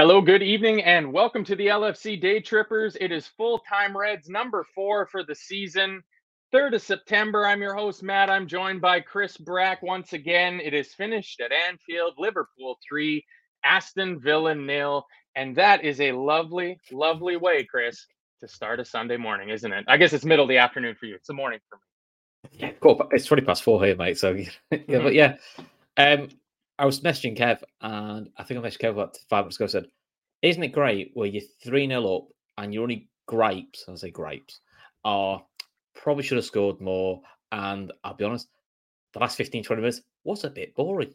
Hello, good evening, and welcome to the LFC Day Trippers. It is full time Reds number four for the season. 3rd of September. I'm your host, Matt. I'm joined by Chris Brack once again. It is finished at Anfield, Liverpool 3, Aston Villa nil. And that is a lovely, lovely way, Chris, to start a Sunday morning, isn't it? I guess it's middle of the afternoon for you. It's a morning for me. Yeah, cool. It's 20 past four here, mate. So, yeah, mm-hmm. but yeah. Um, I was messaging Kev, and I think I messaged Kev about five minutes ago. Said, "Isn't it great where you're three 0 up and you're only grapes? I say grapes are probably should have scored more. And I'll be honest, the last 15, 20 minutes was a bit boring.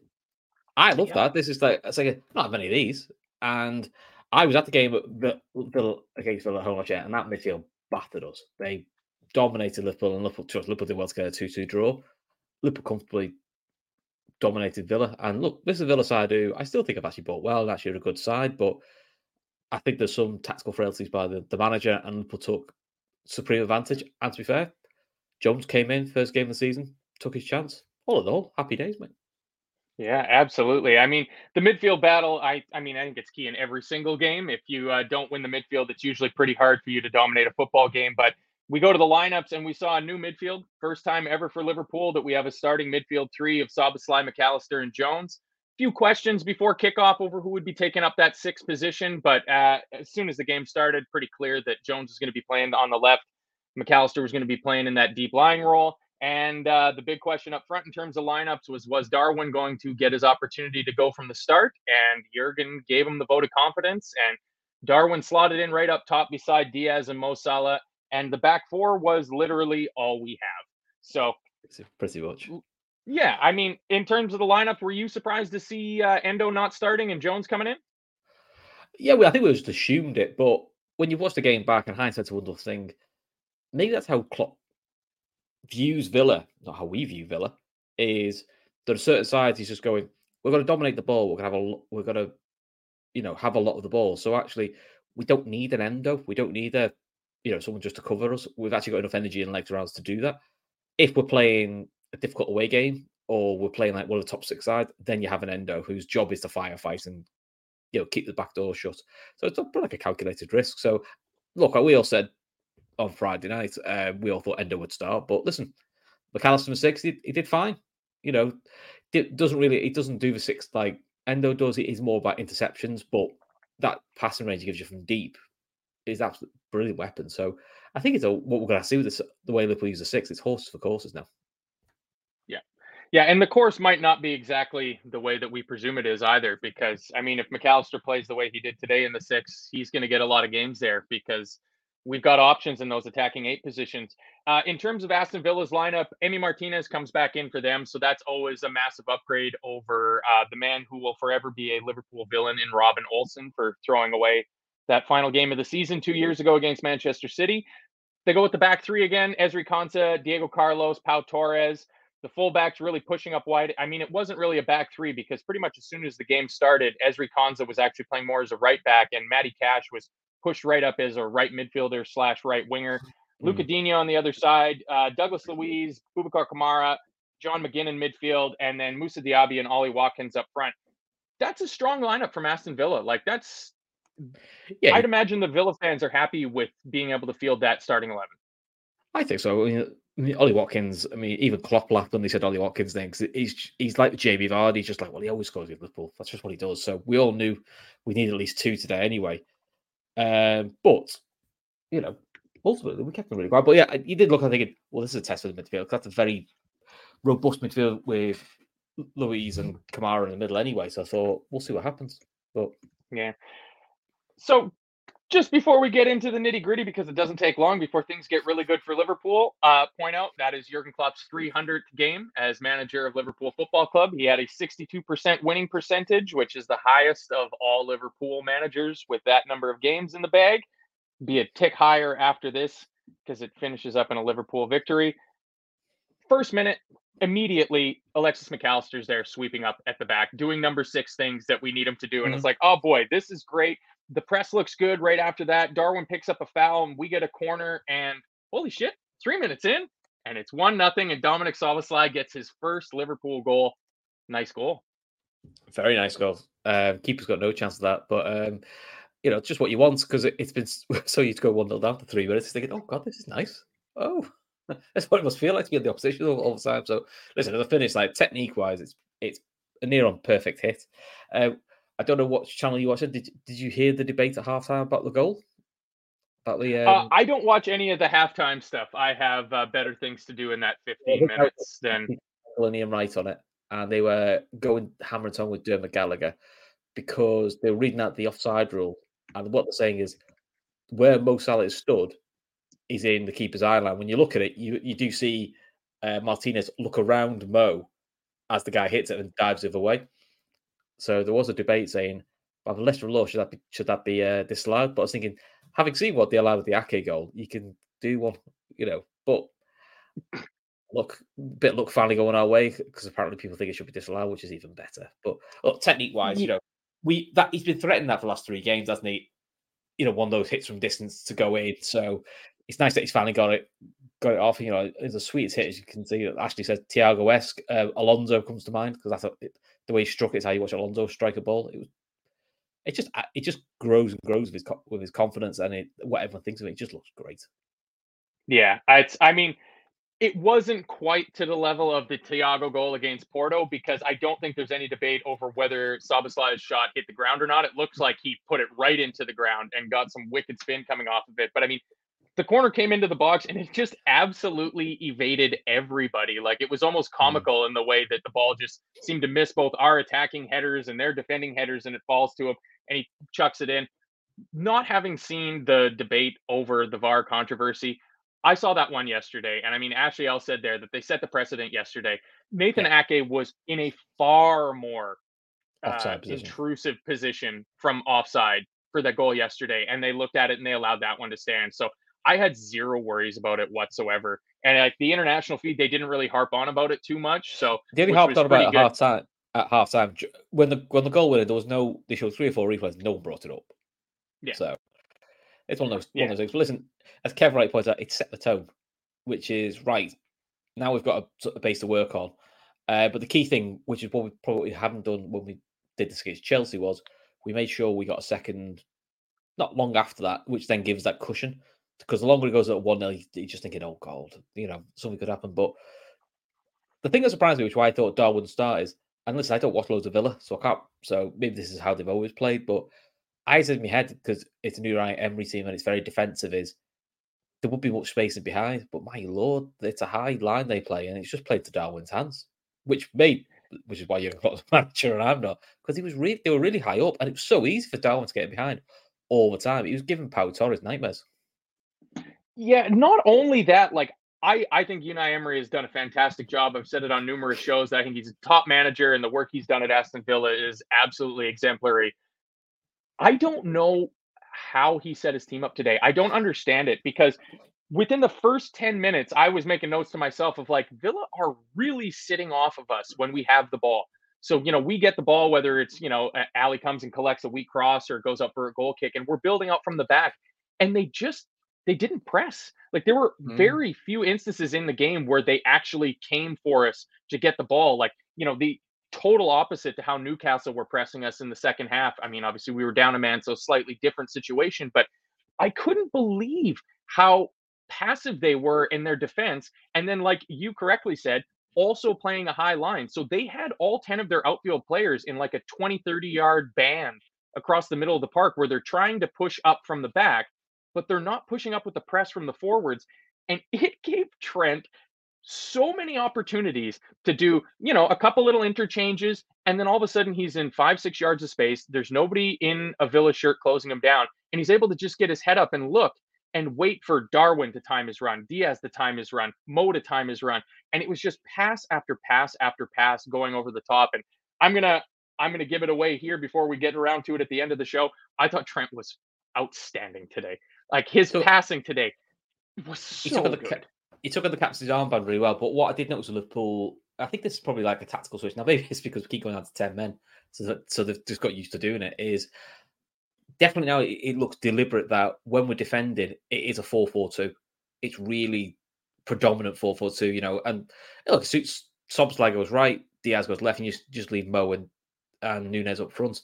I love yeah. that. This is like it's like a, not many of these. And I was at the game the, the, against Villa home watch, and that midfield battered us. They dominated Liverpool, and Liverpool, Liverpool did well to get a 2 2 draw. Liverpool comfortably dominated Villa. And look, this is a Villa side who I still think have actually bought well and actually a good side, but I think there's some tactical frailties by the, the manager and took supreme advantage. And to be fair, Jones came in first game of the season, took his chance. All in all, happy days, mate. Yeah, absolutely. I mean, the midfield battle. I, I mean, I think it's key in every single game. If you uh, don't win the midfield, it's usually pretty hard for you to dominate a football game. But we go to the lineups and we saw a new midfield, first time ever for Liverpool that we have a starting midfield three of Szoboszlai, McAllister, and Jones. A few questions before kickoff over who would be taking up that sixth position, but uh, as soon as the game started, pretty clear that Jones is going to be playing on the left, McAllister was going to be playing in that deep lying role. And uh, the big question up front in terms of lineups was was Darwin going to get his opportunity to go from the start? And Jurgen gave him the vote of confidence. And Darwin slotted in right up top beside Diaz and Mo Salah and the back four was literally all we have. So pretty much. Yeah, I mean, in terms of the lineup, were you surprised to see uh, Endo not starting and Jones coming in? Yeah, well, I think we just assumed it, but when you watch the game back, and hindsight's a wonderful thing. Maybe that's how Klopp views Villa, not how we view Villa. Is there are certain sides he's just going, we're going to dominate the ball. We're going to have a, we're going to, you know, have a lot of the ball. So actually, we don't need an Endo. We don't need a you know, someone just to cover us. We've actually got enough energy and legs around to do that. If we're playing a difficult away game or we're playing like one of the top six sides, then you have an endo whose job is to firefight and you know keep the back door shut. So it's not like a calculated risk. So look, we all said on Friday night, uh, we all thought Endo would start, but listen, McAllister for six, he, he did fine. You know, it doesn't really, it doesn't do the six like Endo does. It is more about interceptions, but that passing range he gives you from deep is absolutely brilliant weapon. So I think it's a, what we're going to see with this, the way Liverpool use the six. It's horses for courses now. Yeah, yeah, and the course might not be exactly the way that we presume it is either. Because I mean, if McAllister plays the way he did today in the six, he's going to get a lot of games there because we've got options in those attacking eight positions. Uh, in terms of Aston Villa's lineup, Emi Martinez comes back in for them, so that's always a massive upgrade over uh, the man who will forever be a Liverpool villain in Robin Olsen for throwing away that final game of the season two years ago against Manchester City. They go with the back three again: Ezri Konsa, Diego Carlos, Pau Torres. The fullbacks really pushing up wide. I mean, it wasn't really a back three because pretty much as soon as the game started, Ezri Konsa was actually playing more as a right back, and Matty Cash was pushed right up as a right midfielder slash right winger. Mm. Luca Digne on the other side, uh, Douglas Luiz, Boubacar Kamara, John McGinn in midfield, and then Moussa Diaby and Ollie Watkins up front. That's a strong lineup from Aston Villa. Like that's, yeah. I'd imagine the Villa fans are happy with being able to field that starting eleven. I think so. I mean, I mean, Ollie Watkins. I mean, even Klopp laughed when they said Ollie Watkins then because he's he's like Jamie Vardy. He's just like, well, he always scores with Liverpool. That's just what he does. So we all knew we need at least two today anyway. Um, but you know, ultimately we kept them really quiet. But yeah, you did look. I think, well, this is a test for the midfield. That's a very robust midfield with Luiz and Kamara in the middle anyway. So I thought we'll see what happens. But yeah. So just before we get into the nitty gritty, because it doesn't take long before things get really good for Liverpool, uh, point out that is Jurgen Klopp's 300th game as manager of Liverpool Football Club. He had a 62% winning percentage, which is the highest of all Liverpool managers with that number of games in the bag. Be a tick higher after this because it finishes up in a Liverpool victory. First minute, immediately Alexis McAllister's there sweeping up at the back, doing number six things that we need him to do. And mm-hmm. it's like, oh boy, this is great the press looks good right after that. Darwin picks up a foul and we get a corner and holy shit, three minutes in and it's one nothing and Dominic Szoboszlai gets his first Liverpool goal. Nice goal. Very nice goal. Um, keeper's got no chance of that, but um, you know, just what you want because it, has been so you to go one 0 down for three minutes. Thinking, oh god, this is nice. Oh, that's what it must feel like to be in the opposition all, all the time. So listen, as a finish, like technique wise, it's it's a near on perfect hit. Uh, I don't know what channel you watched. Did Did you hear the debate at halftime about the goal? About the. Uh, um... Uh, I don't watch any of the halftime stuff. I have uh, better things to do in that 15 minutes than. Liam Wright on it, and they were going hammer and tongue with Dermot Gallagher because they were reading out the offside rule, and what they're saying is where Mo Salah is stood is in the keeper's eye line. When you look at it, you you do see uh, Martinez look around Mo as the guy hits it and dives the other way. So there was a debate saying, by the letter of law, should that be should that be uh, disallowed? But I was thinking, having seen what they allowed with the Ake goal, you can do one, you know. But look, bit look finally going our way because apparently people think it should be disallowed, which is even better. But look, technique wise, you know, we that he's been threatening that for the last three games, hasn't he? You know, one of those hits from distance to go in. So it's nice that he's finally got it got it off. You know, it's a sweetest hit as you can see. Ashley says Thiago esque. Uh, Alonso comes to mind because that's a, the way he struck it is how you watch Alonso strike a ball. It was, it just, it just grows and grows with his with his confidence and it, what everyone thinks of it. It just looks great. Yeah, it's. I mean, it wasn't quite to the level of the Thiago goal against Porto because I don't think there's any debate over whether Szoboszlai's shot hit the ground or not. It looks like he put it right into the ground and got some wicked spin coming off of it. But I mean, the corner came into the box and it just absolutely evaded everybody. Like it was almost mm-hmm. comical mm. in the way that the ball just seemed to miss both our attacking headers and their defending headers, and it falls to him and he chucks it in. Not having seen the debate over the VAR controversy, I saw that one yesterday, and I mean Ashley L said there that they set the precedent yesterday. Nathan yeah. Ake was in a far more uh, position. intrusive position from offside for that goal yesterday, and they looked at it and they allowed that one to stand. So I had zero worries about it whatsoever. And like the international feed, they didn't really harp on about it too much. So they only harped on about it at half time. At half time, when the when the goal winner, there was no. They showed three or four replays. No one brought it up. Yeah. So it's one of those yeah. one of those things. But listen, as Kevin Wright points out, it set the tone, which is right. Now we've got a, sort of base to work on. Uh, but the key thing, which is what we probably haven't done when we did this against Chelsea, was we made sure we got a second, not long after that, which then gives that cushion because the longer it goes at 1 0, you're just thinking, oh, God, you know, something could happen. But the thing that surprised me, which why I thought Darwin would start is, and listen, I don't watch loads of Villa, so I can't, so maybe this is how they've always played, but I said in my head, because it's a Unai Emery team and it's very defensive, is there would be much space in behind. But my lord, it's a high line they play, and it's just played to Darwin's hands, which made, which is why you're not a manager and I'm not, because he was really, they were really high up, and it was so easy for Darwin to get behind all the time. He was giving Pau Torres nightmares. Yeah, not only that, like I, I think Unai Emery has done a fantastic job. I've said it on numerous shows. I think he's a top manager, and the work he's done at Aston Villa is absolutely exemplary. I don't know how he set his team up today. I don't understand it because within the first 10 minutes, I was making notes to myself of like, Villa are really sitting off of us when we have the ball. So, you know, we get the ball, whether it's, you know, Ali comes and collects a weak cross or goes up for a goal kick, and we're building up from the back. And they just, they didn't press. Like there were mm. very few instances in the game where they actually came for us to get the ball. Like, you know, the total opposite to how Newcastle were pressing us in the second half. I mean, obviously we were down a man, so slightly different situation, but I couldn't believe how passive they were in their defense. And then, like you correctly said, also playing a high line. So they had all 10 of their outfield players in like a 20, 30 yard band across the middle of the park where they're trying to push up from the back, but they're not pushing up with the press from the forwards. And it gave Trent so many opportunities to do, you know, a couple little interchanges. And then all of a sudden he's in five, six yards of space. There's nobody in a Villa shirt closing him down. And he's able to just get his head up and look and wait for Darwin to time his run, Diaz to time his run, Mo to time his run. And it was just pass after pass after pass going over the top. And I'm gonna I'm gonna give it away here before we get around to it at the end of the show. I thought Trent was outstanding today. Like his so, passing today was so he good. The, he took on the captain's armband really well. But what I did notice with Liverpool, I think this is probably like a tactical switch. Now maybe it's because we keep going down to ten men, so that, so they've just got used to doing it. Is definitely now it, it looks deliberate that when we're defending, it is a 4 4 2. It's really predominant 4 4 2, you know. And look, it suits Szoboszlai goes right, Diaz goes left, and you just, just leave Mo and, and Nunez up front.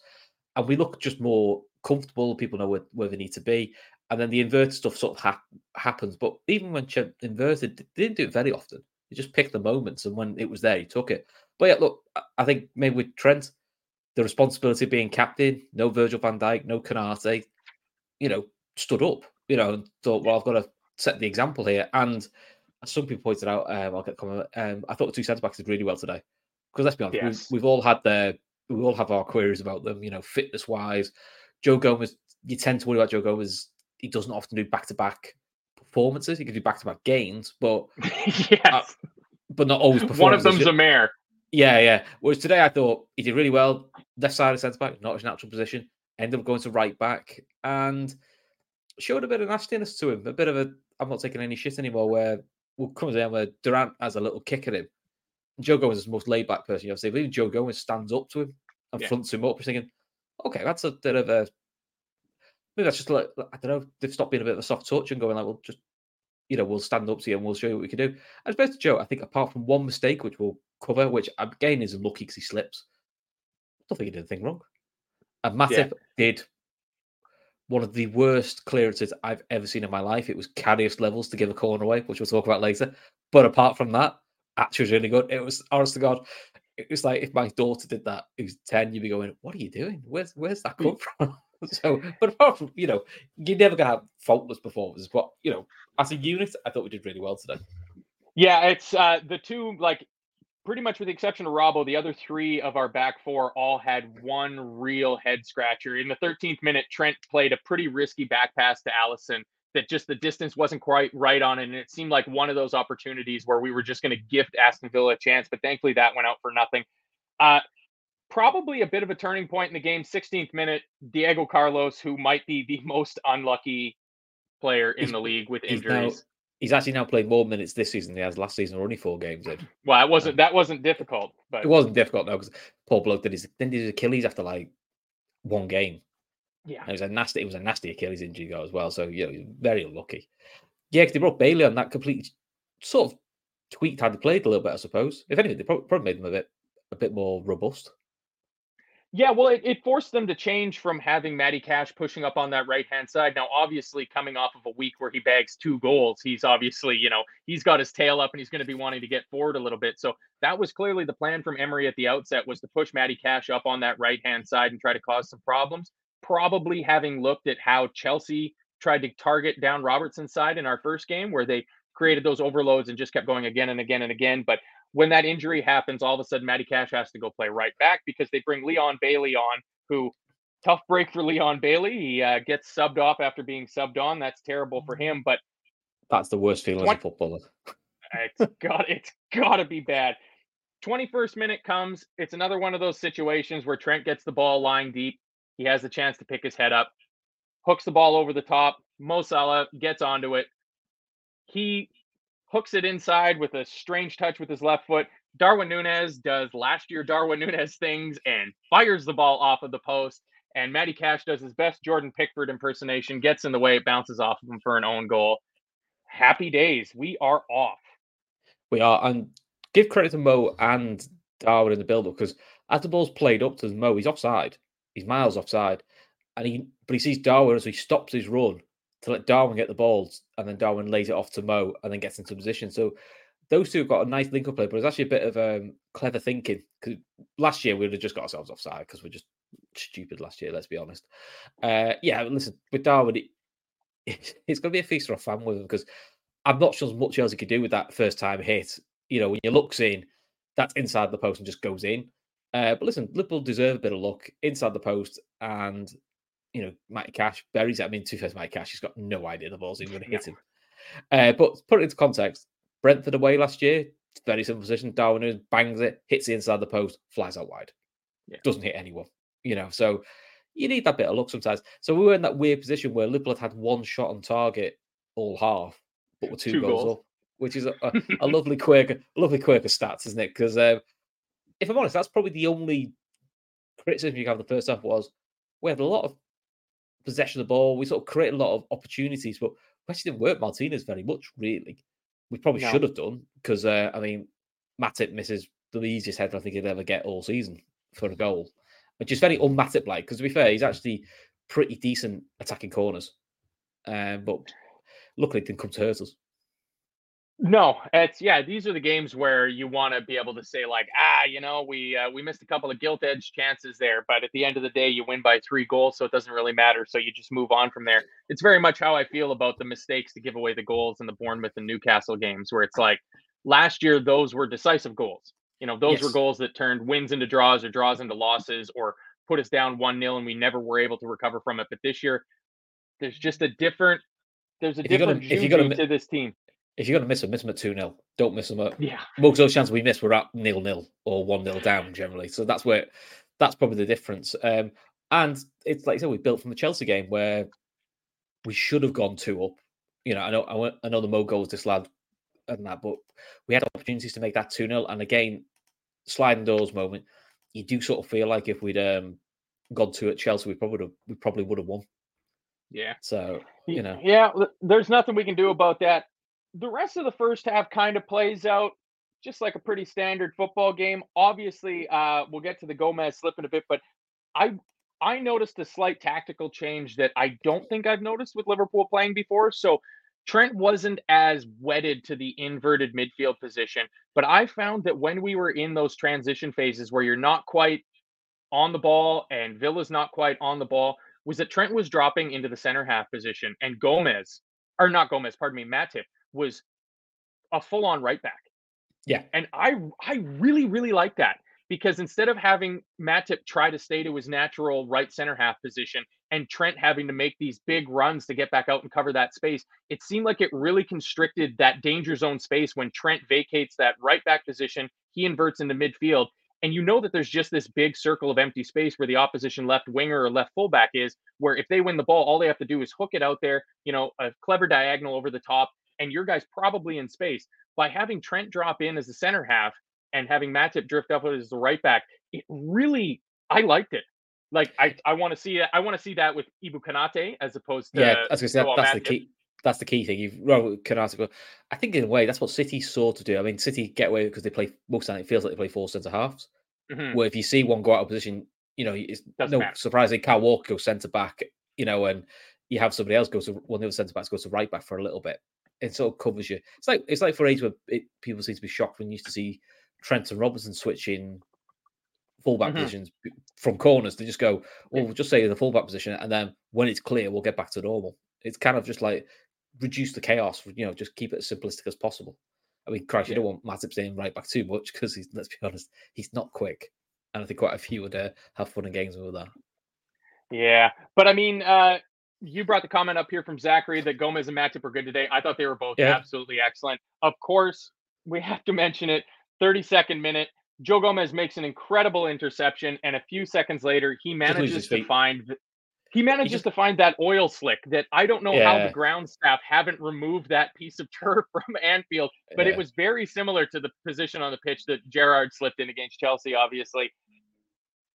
And we look just more comfortable. People know where, where they need to be. And then the inverted stuff sort of ha- happens. But even when Ch- inverted, they didn't do it very often. He just picked the moments, and when it was there, he took it. But yeah, look, I think maybe with Trent, the responsibility of being captain, no Virgil van Dijk, no Konate, you know, stood up, you know, and thought, well, I've got to set the example here. And as some people pointed out, um, I'll get comment. Um, I thought the two centre backs did really well today. Because let's be honest, yes. we've, we've, all had their, we all have our queries about them, you know, fitness wise. Joe Gomez, you tend to worry about Joe Gomez. He doesn't often do back to back performances. He can do back to back gains, but yes. Uh, but not always. One of them's a mare. Yeah, yeah. Whereas today I thought he did really well. Left side of centre back, not his natural position. Ended up going to right back and showed a bit of nastiness to him. A bit of a I'm not taking any shit anymore. Where well comes in where Duran has a little kick at him. Joe Gomez is the most laid back person you'll see. But even Joe Gomez stands up to him and yeah. fronts him up. He's thinking, okay, that's a bit of a maybe that's just like I don't know. They've stopped being a bit of a soft touch and going like, well, just you know, we'll stand up to you and we'll show you what we can do. As best to Joe, I think apart from one mistake, which we'll cover, which again is lucky because he slips, I don't think he did anything wrong. And Matip yeah. did one of the worst clearances I've ever seen in my life. It was Karius levels to give a corner away, which we'll talk about later. But apart from that, actually was really good. It was honest to God, it was like if my daughter did that, who's 10, you'd be going, What are you doing? Where's where's that come from? so, but apart from, you know, you're never gonna have faultless performances. But you know, as a unit, I thought we did really well today. Yeah, it's uh the two like pretty much with the exception of Robbo, the other three of our back four all had one real head scratcher. In the 13th minute, Trent played a pretty risky back pass to Alisson that just the distance wasn't quite right on. And it seemed like one of those opportunities where we were just going to gift Aston Villa a chance, but thankfully that went out for nothing. Uh, probably a bit of a turning point in the game. 16th minute, Diego Carlos, who might be the most unlucky player in he's, the league with injuries. He's actually now played more minutes this season than he has last season, or only four games in. Well, it wasn't that wasn't difficult, but it wasn't difficult though because Paul bloke did his then did his Achilles after like one game. Yeah, and it was a nasty. It was a nasty Achilles injury though as well. So you yeah, very unlucky. Yeah, because they brought Bailey on that completely sort of tweaked how they played a little bit, I suppose. If anything, they probably made them a bit a bit more robust. Yeah, well, it, it forced them to change from having Matty Cash pushing up on that right hand side. Now, obviously, coming off of a week where he bags two goals, he's obviously, you know, he's got his tail up and he's going to be wanting to get forward a little bit. So that was clearly the plan from Emery at the outset was to push Matty Cash up on that right hand side and try to cause some problems. Probably having looked at how Chelsea tried to target down Robertson's side in our first game, where they created those overloads and just kept going again and again and again. But when that injury happens, all of a sudden Matty Cash has to go play right back because they bring Leon Bailey on, who tough break for Leon Bailey. He uh, gets subbed off after being subbed on. That's terrible for him. But That's the worst feeling 20, as a footballer. it's got it's got to be bad. 21st minute comes. It's another one of those situations where Trent gets the ball lying deep. He has the chance to pick his head up, hooks the ball over the top. Mo Salah gets onto it. He hooks it inside with a strange touch with his left foot. Darwin Nunez does last year Darwin Nunez things and fires the ball off of the post. And Matty Cash does his best Jordan Pickford impersonation, gets in the way, it bounces off of him for an own goal. Happy days. We are off. We are. And give credit to Mo and Darwin in the build up because as the ball's played up to Mo, he's offside. He's miles offside. And he but he sees Darwin as he stops his run to let Darwin get the balls, and then Darwin lays it off to Mo and then gets into position. So those two have got a nice link up play, but it's actually a bit of um, clever thinking because last year we would have just got ourselves offside because we're just stupid last year. Let's be honest. Uh, yeah, listen with Darwin, it, it's going to be a feast or a fan with him because I'm not sure as much else he could do with that first time hit. You know, when you look in, that's inside the post and just goes in. Uh, but listen, Liverpool deserve a bit of luck inside the post, and you know, Matty Cash buries it. I mean, two first Matty Cash, he's got no idea the ball's even going to hit him. Uh, but put it into context, Brentford away last year, very simple position. Darwin bangs it, hits the inside the post, flies out wide. Yeah. Doesn't hit anyone, you know. So you need that bit of luck sometimes. So we were in that weird position where Liverpool had had one shot on target all half, but were two, two goals, goals, up, which is a, a, a lovely quirk, a lovely quirk of stats, isn't it? Because um, if I'm honest, that's probably the only criticism you have the first half was we had a lot of possession of the ball. We sort of create a lot of opportunities, but we actually didn't work Martinez very much, really. We probably no. should have done because, uh, I mean, Matip misses the easiest header I think he'd ever get all season for a goal, which is very un-Matip like. Because to be fair, he's actually pretty decent attacking corners, um, but luckily it didn't come to hurt us. No, it's yeah. These are the games where you want to be able to say like, ah, you know, we uh, we missed a couple of gilt edge chances there, but at the end of the day, you win by three goals, so it doesn't really matter. So you just move on from there. It's very much how I feel about the mistakes to give away the goals in the Bournemouth and Newcastle games, where it's like last year those were decisive goals. You know, those yes. were goals that turned wins into draws or draws into losses or put us down one 0 and we never were able to recover from it. But this year, there's just a different there's a if different you're gonna, if you're to this team if you're going to miss them, miss them at 2 0. Don't miss them at. Yeah. Most of those chances we miss, we're at nil nil or 1 0 down generally. So that's where that's probably the difference. Um, and it's like I said, we built from the Chelsea game where we should have gone two up. You know, I know I know the Mo goals this lad and that, but we had opportunities to make that 2 0. And again, sliding doors moment, you do sort of feel like if we'd um, gone two at Chelsea, we probably would have, we probably would have won. Yeah. So you know. Yeah, there's nothing we can do about that the rest of the first half kind of plays out just like a pretty standard football game. Obviously, uh, we'll get to the Gomez slip in a bit, but I I noticed a slight tactical change that I don't think I've noticed with Liverpool playing before. So Trent wasn't as wedded to the inverted midfield position, but I found that when we were in those transition phases where you're not quite on the ball and Villa's not quite on the ball, was that Trent was dropping into the center half position and Gomez, or not Gomez, pardon me, Matip was a full on right back. Yeah. And I I really, really like that because instead of having Matip try to stay to his natural right center half position and Trent having to make these big runs to get back out and cover that space, it seemed like it really constricted that danger zone space when Trent vacates that right back position. He inverts into midfield. And you know that there's just this big circle of empty space where the opposition left winger or left fullback is, where if they win the ball, all they have to do is hook it out there, you know, a clever diagonal over the top, and your guy's probably in space. By having Trent drop in as the center half and having Matip drift up as the right back, it really I liked it. Like I, I want to see it. I want to see that with Ibou Konate as opposed to yeah. I said, that's Matip. the key. That's the key thing. You've but I think in a way that's what City saw to do. I mean, City get away because they play most of the time. It feels like they play four centre halves. Mm-hmm. Where if you see one go out of position, you know, it's Doesn't no matter. surprising. Kyle Walker goes centre back. You know, and you have somebody else go to one of the other centre backs goes to right back for a little bit it sort of covers you. It's like it's like for age where it, people seem to be shocked when you used to see Trent and Robertson switching fullback mm-hmm. positions from corners. They just go, "Oh, we'll just say the fullback position," and then when it's clear, we'll get back to normal. It's kind of just like reduce the chaos. You know, just keep it as simplistic as possible. I mean, Christ, yeah. you don't want Matip staying right back too much because he's let's be honest, he's not quick, and I think quite a few would uh, have fun and games with that. Yeah, but I mean, uh, you brought the comment up here from Zachary that Gomez and Matip were good today. I thought they were both Yeah. absolutely excellent. Of course, we have to mention it. 32nd minute, Joe Gomez makes an incredible interception, and a few seconds later, he manages to find he manages just- to find that oil slick that I don't know how the ground staff haven't removed that piece of turf from Anfield, but it was very similar to the position on the pitch that Gerard slipped in against Chelsea, obviously.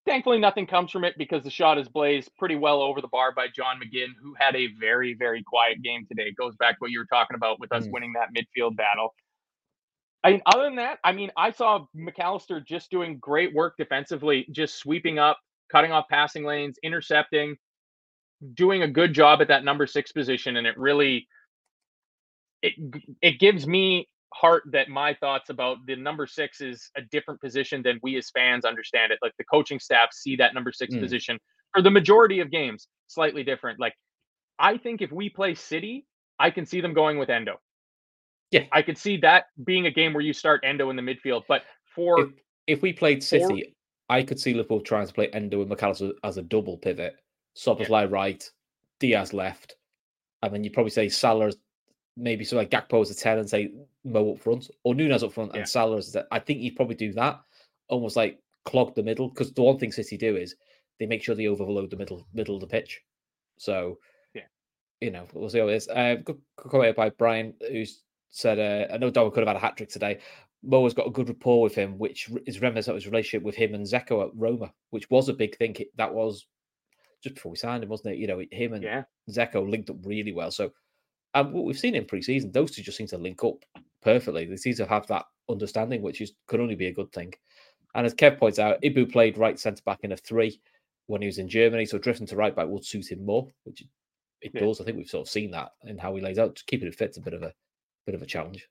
Thankfully, nothing comes from it because the shot is blazed pretty well over the bar by John McGinn, who had a very, very quiet game today. It goes back to what you were talking about with us Mm. winning that midfield battle. I mean, other than that, I mean, I saw McAllister just doing great work defensively, just sweeping up, cutting off passing lanes, intercepting, doing a good job at that number six position, and it really it it gives me heart that my thoughts about the number six is a different position than we as fans understand it. Like the coaching staff see that number six Mm. position for the majority of games slightly different. Like I think if we play City, I can see them going with Endo. Yeah. I could see that being a game where you start Endo in the midfield. But for if, if we played City, I could see Liverpool trying to play Endo and McAllister as a double pivot. Szoboszlai right, Diaz left, and then you probably say Salah, maybe so like Gakpo as a ten, and say Mo up front or Nunez up front Yeah. and Salah as a, I think you'd probably do that, almost like clog the middle because the one thing City do is they make sure they overload the middle middle of the pitch. So Yeah. you know we'll see how it is. Uh, good, good comment by Brian who's said uh, I know Darwin could have had a hat trick today. Mo has got a good rapport with him, which is reminiscent of his relationship with him and Dzeko at Roma, which was a big thing. That was just before we signed him, wasn't it? You know, him and yeah, Dzeko linked up really well. So, um, what we've seen in pre-season, those two just seem to link up perfectly. They seem to have that understanding, which is could only be a good thing. And as Kev points out, Ibou played right centre back in a three when he was in Germany, so drifting to right back would suit him more, which it- it Yeah. does. I think we've sort of seen that in how he lays out. Just keeping it fit's a bit of a bit of a challenge.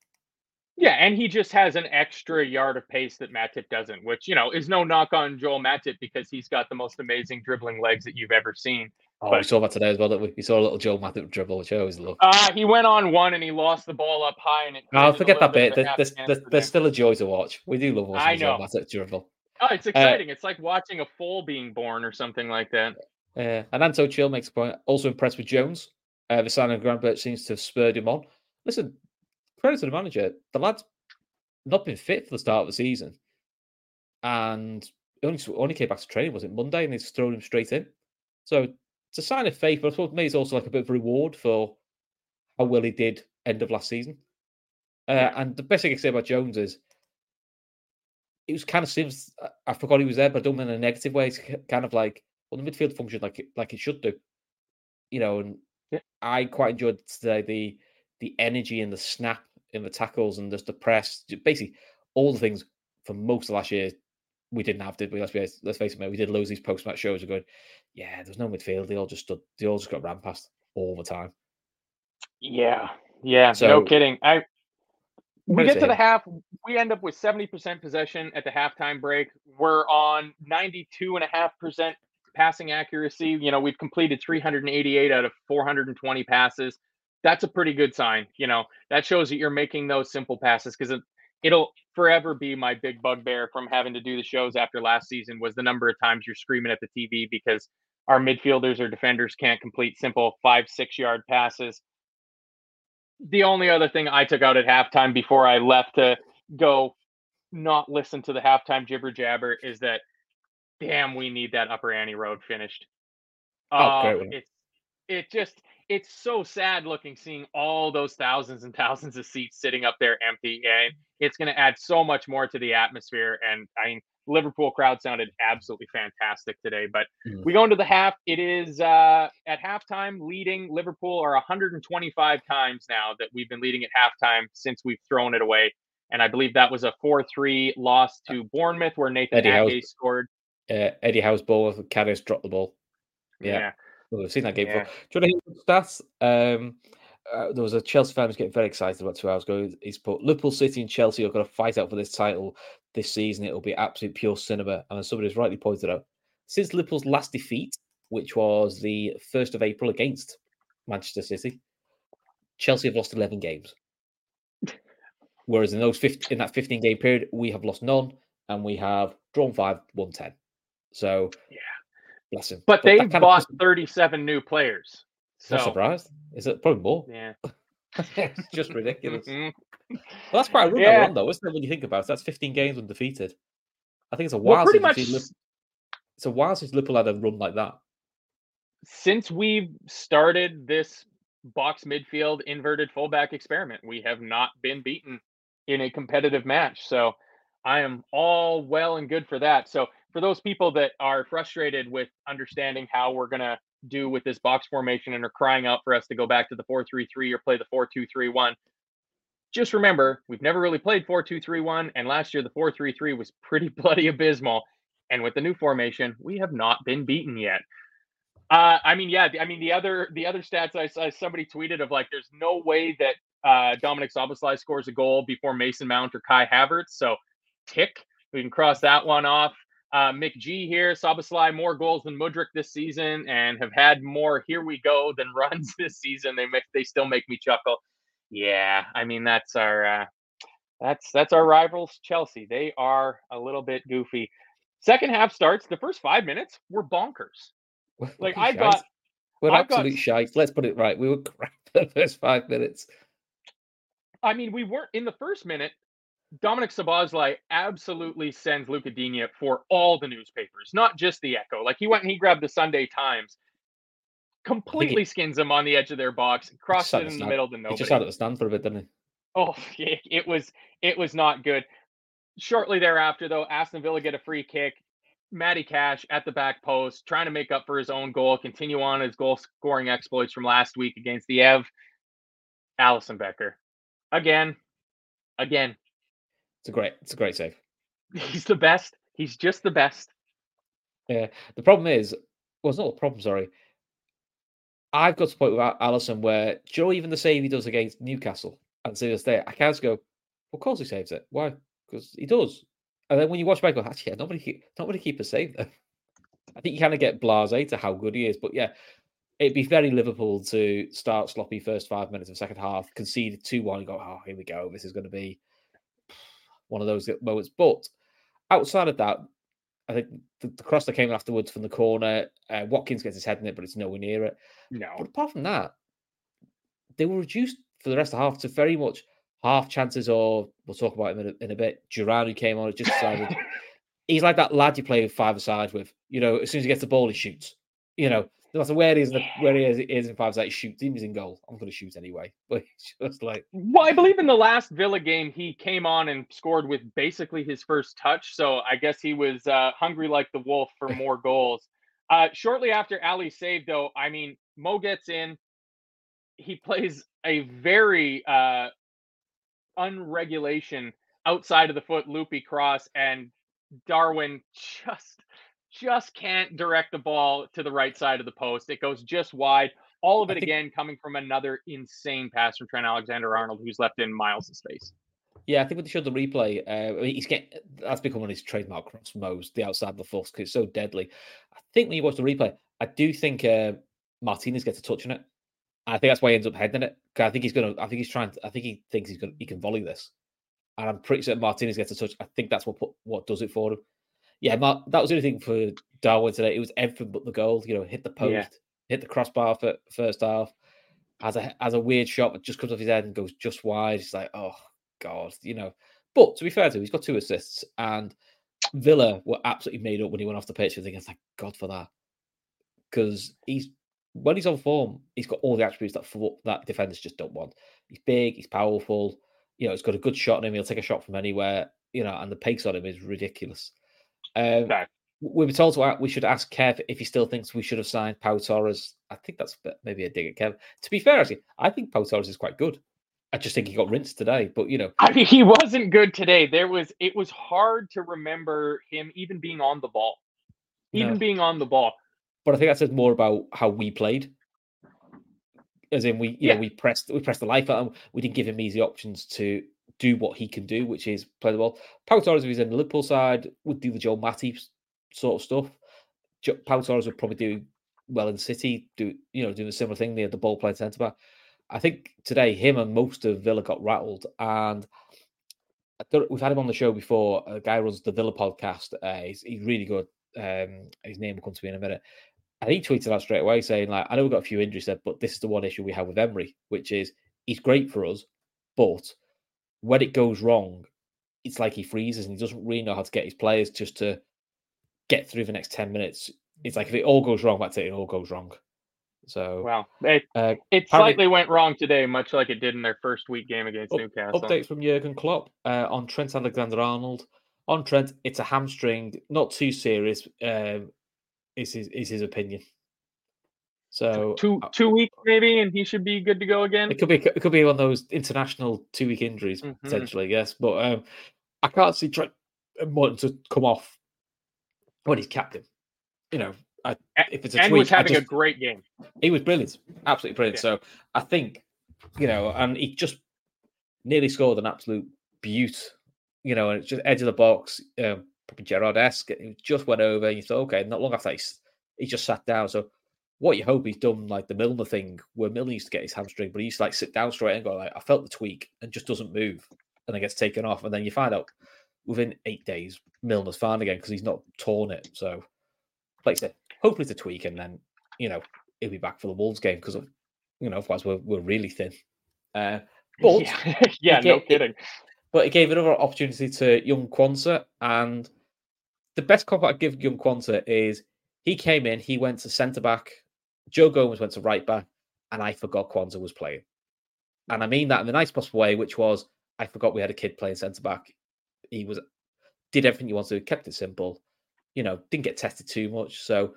yeah, and he just has an extra yard of pace that Matip doesn't, which you know is no knock on Joel Matip because he's got the most amazing dribbling legs that you've ever seen. Oh, we saw that today as well. That we? we saw a little Joe Matip dribble, which I always love. Uh, he went on one and he lost the ball up high, and it. Oh, forget that bit. of a There- half There's, there's, for there's still a joy to watch. We do love I watching Joe. Matip dribble. Oh, it's exciting. it's like watching a foal being born or something like that. Uh, and Anto Chill makes a point. Also impressed with Jones. Uh, the signing of Gravenberch seems to have spurred him on. Listen, credit to the manager. The lad's not been fit for the start of the season, and only only came back to training was it Monday, and he's thrown him straight in. So it's a sign of faith, but I suppose maybe it's also like a bit of a reward for how well he did end of last season. Uh, Yeah. And the best thing I can say about Jones is it was kind of seems I- I forgot he was there, but I don't mean in a negative way. It's kind of like well, the midfield functioned like it like it should do, you know. And Yeah. I quite enjoyed today the the energy and the snap in the tackles and just the press, basically all the things for most of last year we didn't have, did we? Let's face let's face it, mate. We did of these post match shows. We're going, yeah, there's no midfield. They all just stood. They all just got ran past all the time. Yeah, yeah, So- no kidding. I we get to to the half, we end up with 70% possession at the halftime break. We're on 92.5% passing accuracy. You know, we've completed 388 out of 420 passes. That's a pretty good sign. You know, that shows that you're making those simple passes because it'll forever be my big bugbear from having to do the shows after last season was the number of times you're screaming at the TV because our midfielders or defenders can't complete simple five, six yard passes the only other thing I took out at halftime before I left to go not listen to the halftime jibber jabber is that damn we need that upper Annie Road finished. Oh, oh great it's it just it's so sad looking seeing all those thousands and thousands of seats sitting up there empty and it's going to add so much more to the atmosphere and I mean Liverpool crowd sounded absolutely fantastic today but Mm. we go into the half it is uh at halftime leading Liverpool are 125 times now that we've been leading at halftime since we've thrown it away and I believe that was a 4-3 loss to Bournemouth where Nathan Eddie Ake scored Uh, Eddie Howe's ball, Karius dropped the ball. Yeah. yeah. Well, we've seen that game Yeah. before. Do you want to hear stats? Um, uh, there was a Chelsea fan who's getting very excited about two hours ago. He's put Liverpool City and Chelsea are going to fight out for this title this season. It'll be absolute pure cinema. And as somebody's rightly pointed out, since Liverpool's last defeat, which was the 1st of April against Manchester City, Chelsea have lost 11 games. Whereas in those 15, in that 15 game period, we have lost none and we have drawn five, won 10. So, Yeah. Bless him. But that they kind of bought puts- 37 new players. So, Not surprised. Is it probably more? Yeah. it's just ridiculous. Mhm. Well, that's quite a run Yeah. run, though, isn't it? When you think about it, that's 15 games undefeated. I think it's a Well, while pretty since much Lip- it's a while since Liverpool had a run like that. since we've started this box midfield inverted fullback experiment, we have not been beaten in a competitive match. So I am all well and good for that. So for those people that are frustrated with understanding how we're going to do with this box formation and are crying out for us to go back to the 4-3-3 or play the 4-2-3-1, just remember, we've never really played 4-2-3-1 and last year the 4-3-3 was pretty bloody abysmal. And with the new formation, we have not been beaten yet. Uh, I mean, yeah. I mean, the other the other stats I saw somebody tweeted of like, there's no way that uh, Dominic Szoboszlai scores a goal before Mason Mount or Kai Havertz. So, tick. We can cross that one off. Uh, Mick G here. Szoboszlai more goals than Mudryk this season, and have had more here we go than runs this season. They make they still make me chuckle. Yeah, I mean that's our uh, that's that's our rivals Chelsea. They are a little bit goofy. Second half starts. The first five minutes were bonkers. Like I got we're I got- absolute shite. Let's put it right. We were crap for the first five minutes. I mean, we weren't in the first minute. Dominic Szoboszlai absolutely sends Luca Digne for all the newspapers, not just the Echo. Like he went and he grabbed the Sunday Times, completely skins them on the edge of their box, crosses it in the stand- middle to nobody. He just had it stand for a bit, didn't he? Oh, it, it was it was not good. Shortly thereafter, though, Aston Villa get a free kick. Matty Cash at the back post, trying to make up for his own goal, continue on his goal scoring exploits from last week against the Ev. Alisson Becker, again, again, It's a great, it's a great save. he's the best. He's just the best. Yeah. The problem is, well, it's not a problem. Sorry, I've got to point with Alisson where know even the save he does against Newcastle and see us there, I can't just go. Well, of course he saves it. Why? Because he does. And then when you watch back, go, actually, yeah, nobody, keep, nobody keep a save there. I think you kind of get blasé to how good he is, but yeah, it'd be very Liverpool to start sloppy first five minutes of second half, concede two one, go, oh, here we go, this is going to be one of those moments. But outside of that, I think the, the cross that came afterwards from the corner, uh, Watkins gets his head in it, but it's nowhere near it. No, But apart from that, they were reduced for the rest of the half to very much half chances or we'll talk about him in a, in a bit. Duran who came on, just decided he's like that lad you play with five aside with. You know, as soon as he gets the ball, he shoots. You know, no matter where he is, the, where he is, he is in five aside, he shoots. Even if he's in goal, I'm going to shoot anyway. But it's just like, Well, I believe in the last Villa game, he came on and scored with basically his first touch. So I guess he was uh, hungry like the wolf for more goals. Uh, shortly after Ali saved, though, I mean, Mo gets in. He plays a very uh, unregulation outside of the foot loopy cross, and Darwin just just can't direct the ball to the right side of the post. It goes just wide. All of it think- again coming from another insane pass from Trent Alexander Arnold, who's left in miles of space. yeah, I think when they showed the replay, uh, I mean, he's getting that's become one of his trademark cross mows, the outside of the foot, because it's so deadly. I think when you watch the replay, I do think uh, Martinez gets a touch on it. I think that's why he ends up heading it. I think he's gonna. I think he's trying. To, I think he thinks he's gonna. He can volley this, and I'm pretty certain Martinez gets a touch. I think that's what put, what does it for him. Yeah, Mar- that was the only thing for Darwin today. It was everything but the goal. You know, hit the post, Yeah. hit the crossbar for first half. Has a has a weird shot that just comes off his head and goes just wide. It's like, oh god, you know. But to be fair to him, he's got two assists, and Villa were absolutely made up when he went off the pitch. I think thank God for that, because he's when he's on form, he's got all the attributes that for, that defenders just don't want. He's big, he's powerful. You know, he's got a good shot on him. He'll take a shot from anywhere. You know, and the pace on him is ridiculous. Um, Fact. we were told to we should ask Kev if he still thinks we should have signed Pau Torres. I think that's a bit- maybe a dig at Kev. To be fair, actually, I think Pau Torres is quite good. I just think he got rinsed today. But you know, I mean, he wasn't good today. There was it was hard to remember him even being on the ball, even No. being on the ball. but I think that says more about how we played. As in, we you Yeah. know we pressed we pressed the life out. of him. We didn't give him easy options to do what he can do, which is play the ball. Pau Torres, if he's in the Liverpool side, would do the Joe Matip sort of stuff. Pau Torres would probably do well in City, do you know doing a similar thing. They had the ball playing centre back. I think today him and most of Villa got rattled, and we've had him on the show before. A guy runs the Villa podcast. Uh, he's, he's really good. Um, his name will come to me in a minute. And he tweeted out straight away saying, like, I know we've got a few injuries there, but this is the one issue we have with Emery, which is he's great for us, but when it goes wrong, it's like he freezes and he doesn't really know how to get his players just to get through the next 10 minutes. It's like if it all goes wrong, that's it, it all goes wrong. So well, it, uh, it slightly went wrong today, much like it did in their first week game against up, Newcastle. Updates from Jurgen Klopp uh, on Trent Alexander-Arnold. On Trent, it's a hamstring, not too serious. Um, is his is his opinion. So two uh, two weeks maybe, and he should be good to go again. It could be it could be one of those international two week injuries mm-hmm. potentially, yes. But um, I can't see Trent wanting to come off when he's captain. You know, I, if it's a and tweak, was having just, a great game. He was brilliant, absolutely brilliant. Yeah. So I think you know, and he just nearly scored an absolute beaut. You know, and it's just edge of the box, um, probably Gerrard esque. It just went over, and you thought, okay, not long after he, he just sat down. So what you hope he's done like the Milner thing, where Milner used to get his hamstring, but he used to like sit down straight and go like, I felt the tweak, and just doesn't move, and then gets taken off, and then you find out within eight days Milner's fine again because he's not torn it. So, like I said, hopefully it's a tweak, and then you know he'll be back for the Wolves game because you know otherwise we're we're really thin. Uh, but yeah, yeah no kidding. It, but it gave another opportunity to young Quansah, and the best compliment I give young Quansah is he came in, he went to centre back, Joe Gomez went to right back, and I forgot Quansah was playing. And I mean that in the nice possible way, which was I forgot we had a kid playing centre back. He was did everything you wanted to, kept it simple, you know, didn't get tested too much. So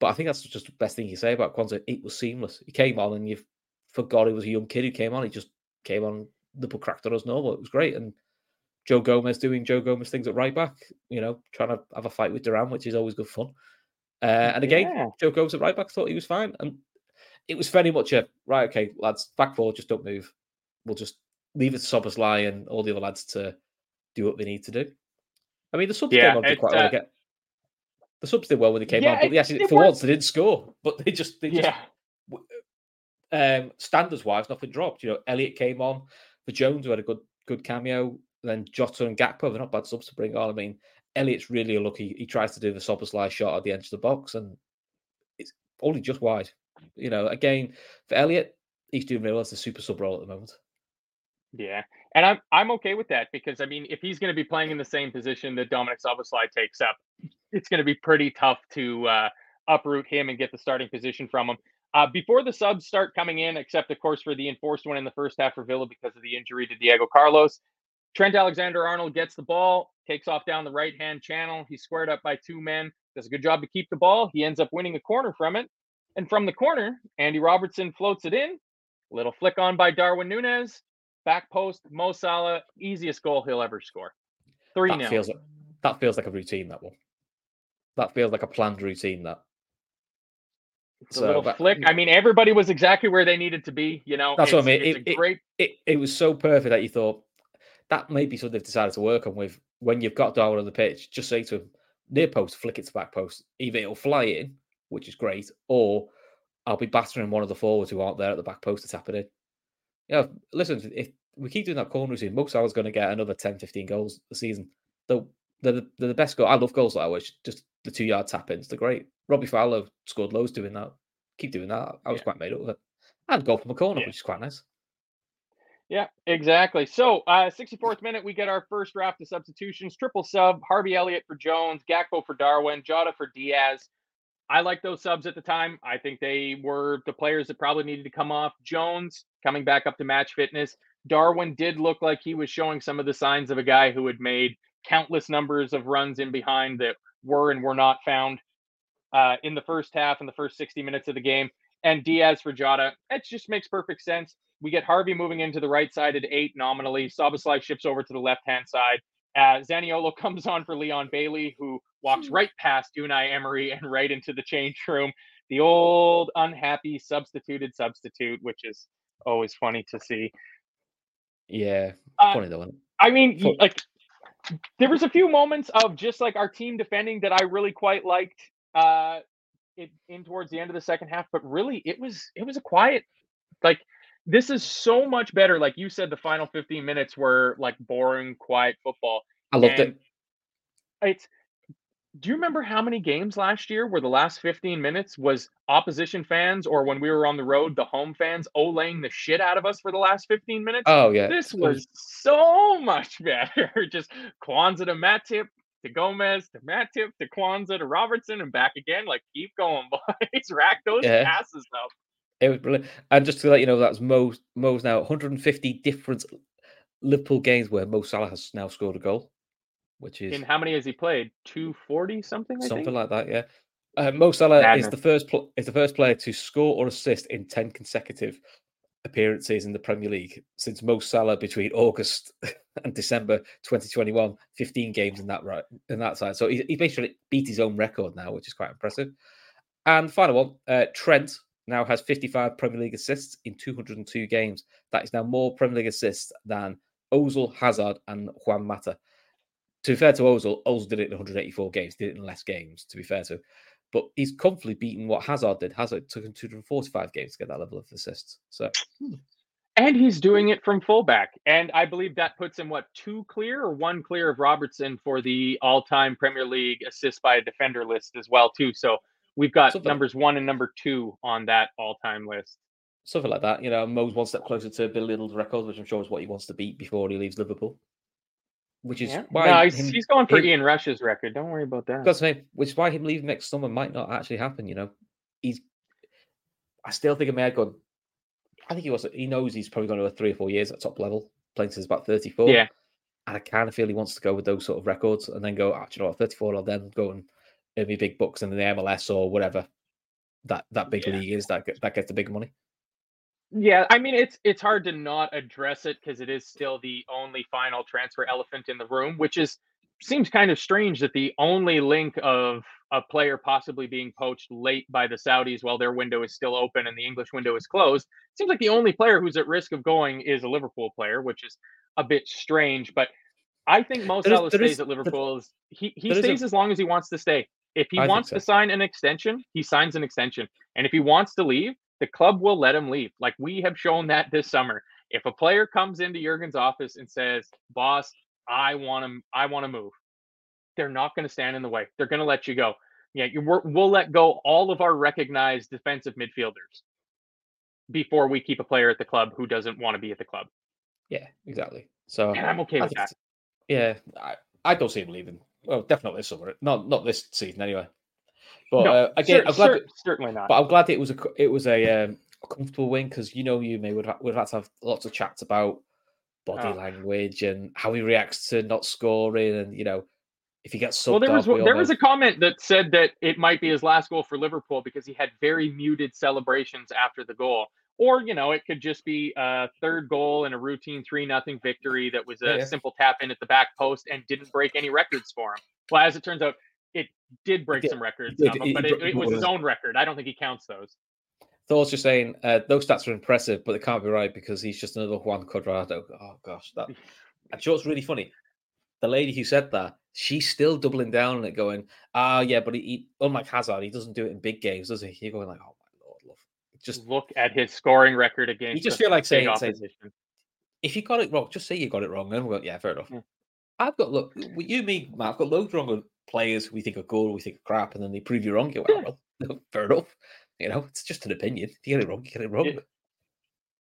but I think that's just the best thing you say about Quansah. It was seamless. He came on and you forgot he was a young kid who came on. He just came on the cracked on as normal. It was great. And Joe Gomez doing Joe Gomez things at right back, you know, trying to have a fight with Duran, which is always good fun. Uh, and again, yeah. Joe Gomez at right back thought he was fine. And it was very much a right, okay, lads, back four, just don't move. We'll just leave it to Szoboszlai and all the other lads to do what they need to do. I mean, the subs yeah, came on quite uh, well. Again. The subs did well when they came yeah, on, but they actually, for once, they didn't score. But they just, they just, yeah. um, standards wise, nothing dropped. You know, Elliot came on for Jones, who had a good, good cameo. Then Jota and Gakpo, they're not bad subs to bring on. I mean, Elliott's really lucky. He tries to do the Szoboszlai shot at the edge of the box, and it's only just wide. You know, again for Elliot, he's doing well as a super sub role at the moment. Yeah, and I'm I'm okay with that because I mean, if he's going to be playing in the same position that Dominic Szoboszlai takes up, it's going to be pretty tough to uh, uproot him and get the starting position from him. Uh, before the subs start coming in, except of course for the enforced one in the first half for Villa because of the injury to Diego Carlos, Trent Alexander Arnold gets the ball, takes off down the right hand channel. He's squared up by two men, does a good job to keep the ball. He ends up winning a corner from it. And from the corner, Andy Robertson floats it in. Little flick on by Darwin Nunez. Back post, Mo Salah, easiest goal he'll ever score. 3 that feels, that feels like a routine, that one. That feels like a planned routine, that. It's so, a little flick. I mean, everybody was exactly where they needed to be. You know, that's what I mean. It, it, great... it, it, was so perfect that you thought that may be something they've decided to work on with when you've got Darwin on the pitch. Just say to him, near post, flick it to back post. Either it'll fly in, which is great, or I'll be battering one of the forwards who aren't there at the back post to tap it in. Yeah, you know, listen, if we keep doing that corner routine, Mo Salah's going to get another 10, 15 goals a season. They're, they're, the, they're the best goal. I love goals like that, which just the two yard tap ins. They're great. Robbie Fowler scored loads doing that. Keep doing that. I was yeah. quite made up with it. And goal from a corner, yeah. which is quite nice. Yeah, exactly. So, uh, 64th minute, we get our first draft of substitutions. Triple sub: Harvey Elliott for Jones, Gakpo for Darwin, Jota for Diaz. I like those subs at the time. I think they were the players that probably needed to come off. Jones coming back up to match fitness. Darwin did look like he was showing some of the signs of a guy who had made countless numbers of runs in behind that were and were not found uh, in the first half and the first 60 minutes of the game. And Diaz for Jota, it just makes perfect sense we get Harvey moving into the right side at eight nominally. Szoboszlai shifts over to the left hand side. Uh, Zaniolo comes on for Leon Bailey, who walks hmm. right past Unai Emery and right into the change room. The old unhappy substituted substitute, which is always funny to see. Yeah, uh, funny though. I mean, like there was a few moments of just like our team defending that I really quite liked. Uh, it in towards the end of the second half, but really it was it was a quiet like this is so much better. Like you said, the final 15 minutes were like boring, quiet football. I loved and it. It's do you remember how many games last year where the last 15 minutes was opposition fans or when we were on the road, the home fans olaying the shit out of us for the last 15 minutes? Oh yeah. This was so much better. Just Quansah to Matip to Gomez to Matip to Quansah to Robertson and back again. Like keep going, boys. Rack those yeah. passes up. It was brilliant. And just to let you know, that's Mo's Mo's now 150 different Liverpool games where Mo Salah has now scored a goal which is in how many has he played? Two forty something. I something like that. Yeah. Uh, Mo Salah Madness. is the first pl- is the first player to score or assist in ten consecutive appearances in the Premier League since Mo Salah between August and December 2021, 15 games in that right in that side. So he, he basically beat his own record now, which is quite impressive. And final one, uh, Trent now has 55 Premier League assists in 202 games. That is now more Premier League assists than Ozil, Hazard, and Juan Mata to be fair to Ozil, Ozil did it in 184 games, did it in less games, to be fair to. But he's comfortably beaten what Hazard did. Hazard took him 245 games to get that level of assists. So, hmm. and he's doing it from fullback. And I believe that puts him what two clear or one clear of Robertson for the all-time Premier League assist by a defender list as well too. So we've got something, numbers one and number two on that all-time list. Something like that. You know, Mo's one step closer to Bill Liddell's record, which I'm sure is what he wants to beat before he leaves Liverpool which is yeah. why no, he's, him, he's going for him, Ian Rush's record. Don't worry about that. Because which is why him leaving next summer might not actually happen. You know, he's. I still think he may have gone. I think he was. He knows he's probably going to go three or four years at top level, playing since about thirty-four. Yeah, and I kind of feel he wants to go with those sort of records, and then go. Actually, oh, you know, thirty-four. I'll then go and earn me big bucks in the MLS or whatever that that big yeah. league is that that gets the big money. Yeah, I mean it's it's hard to not address it because it is still the only final transfer elephant in the room, which is seems kind of strange that the only link of a player possibly being poached late by the Saudis while their window is still open and the English window is closed. Seems like the only player who's at risk of going is a Liverpool player, which is a bit strange. But I think Mo Salah stays is, at Liverpool. Is, he he stays a, as long as he wants to stay. If he I wants so. to sign an extension, he signs an extension. And if he wants to leave, the club will let him leave. Like we have shown that this summer. If a player comes into Jurgen's office and says, "Boss, I want to, I want to move," they're not going to stand in the way. They're going to let you go. Yeah, you, we'll let go all of our recognized defensive midfielders before we keep a player at the club who doesn't want to be at the club. Yeah, exactly. So and I'm okay with that. Yeah, I, I don't see him leaving. Well, definitely this summer. Not not this season anyway. But no, uh, again, I'm glad certainly not. But I'm glad it was a it was a, um, a comfortable win because you know you may would would have to have lots of chats about body oh. language and how he reacts to not scoring and you know if he gets well there was off, there was a comment that said that it might be his last goal for liverpool because he had very muted celebrations after the goal or you know it could just be a third goal and a routine three nothing victory that was a yeah. simple tap in at the back post and didn't break any records for him well as it turns out it did break some records, it, um, it, but it, it, was his own record. I don't think he counts those. Thor's just saying uh, those stats are impressive, but they can't be right because he's just another Juan Cuadrado. Oh gosh, that. And you know what's really funny? The lady who said that, she's still doubling down on it, going, "Ah, oh, yeah, but he, he, unlike Hazard, he doesn't do it in big games, does he?" You're going like, "Oh my lord, love." Just look at his scoring record against. You just feel like saying, saying, if you got it wrong, just say you got it wrong. Then we'll go, yeah, fair enough. Yeah. I've got look, you, me, Matt, I've got loads wrong with players we think are good, we think are crap, and then they prove you wrong. You go, well, fair enough. You know, it's just an opinion. If you get it wrong, you get it wrong.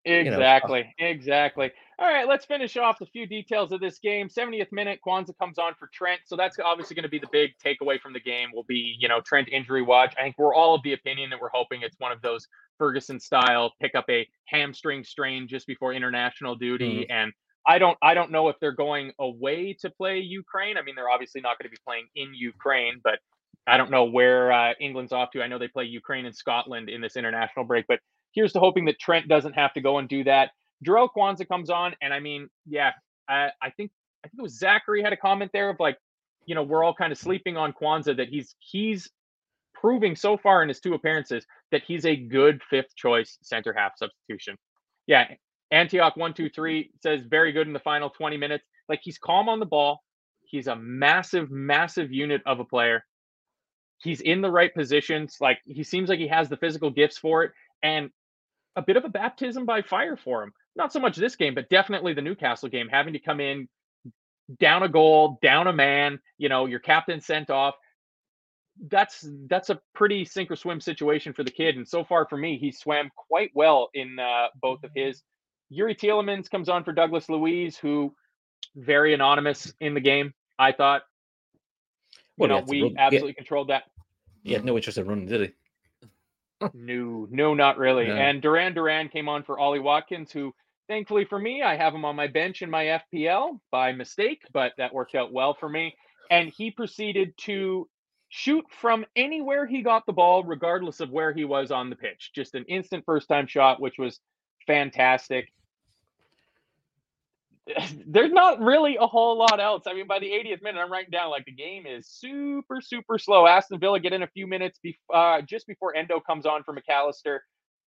Exactly, you know. exactly. All right, let's finish off the few details of this game. 70th minute, Quansah comes on for Trent. So that's obviously going to be the big takeaway from the game will be, you know, Trent injury watch. I think we're all of the opinion that we're hoping it's one of those Ferguson style pick up a hamstring strain just before international duty mm. and I don't I don't know if they're going away to play Ukraine. I mean, they're obviously not going to be playing in Ukraine, but I don't know where uh, England's off to. I know they play Ukraine and Scotland in this international break, but here's to hoping that Trent doesn't have to go and do that. Jarell Quansah comes on, and I mean, yeah, I, I think I think it was Zachary had a comment there of like, you know, we're all kind of sleeping on Quansah that he's he's proving so far in his two appearances that he's a good fifth choice center half substitution. Yeah, Antioch one two three says very good in the final 20 minutes. Like he's calm on the ball. He's a massive, massive unit of a player. He's in the right positions. Like he seems like he has the physical gifts for it, and a bit of a baptism by fire for him. Not so much this game, but definitely the Newcastle game, having to come in down a goal, down a man. You know, your captain sent off. that's that's a pretty sink or swim situation for the kid. And so far for me, he swam quite well in uh, both of his. Youri Tielemans comes on for Douglas Luiz, who very anonymous in the game. I thought. You well, know, we absolutely controlled that. He had no interest in running, did he? no, no, not really. Yeah. And Duran Duran came on for Ollie Watkins, who thankfully for me, I have him on my bench in my FPL by mistake, but that worked out well for me. And he proceeded to shoot from anywhere he got the ball, regardless of where he was on the pitch. Just an instant first time shot, which was fantastic. There's not really a whole lot else. I mean, by the 80th minute, I'm writing down like the game is super, super slow. Aston Villa get in a few minutes be- uh, just before Endo comes on for McAllister.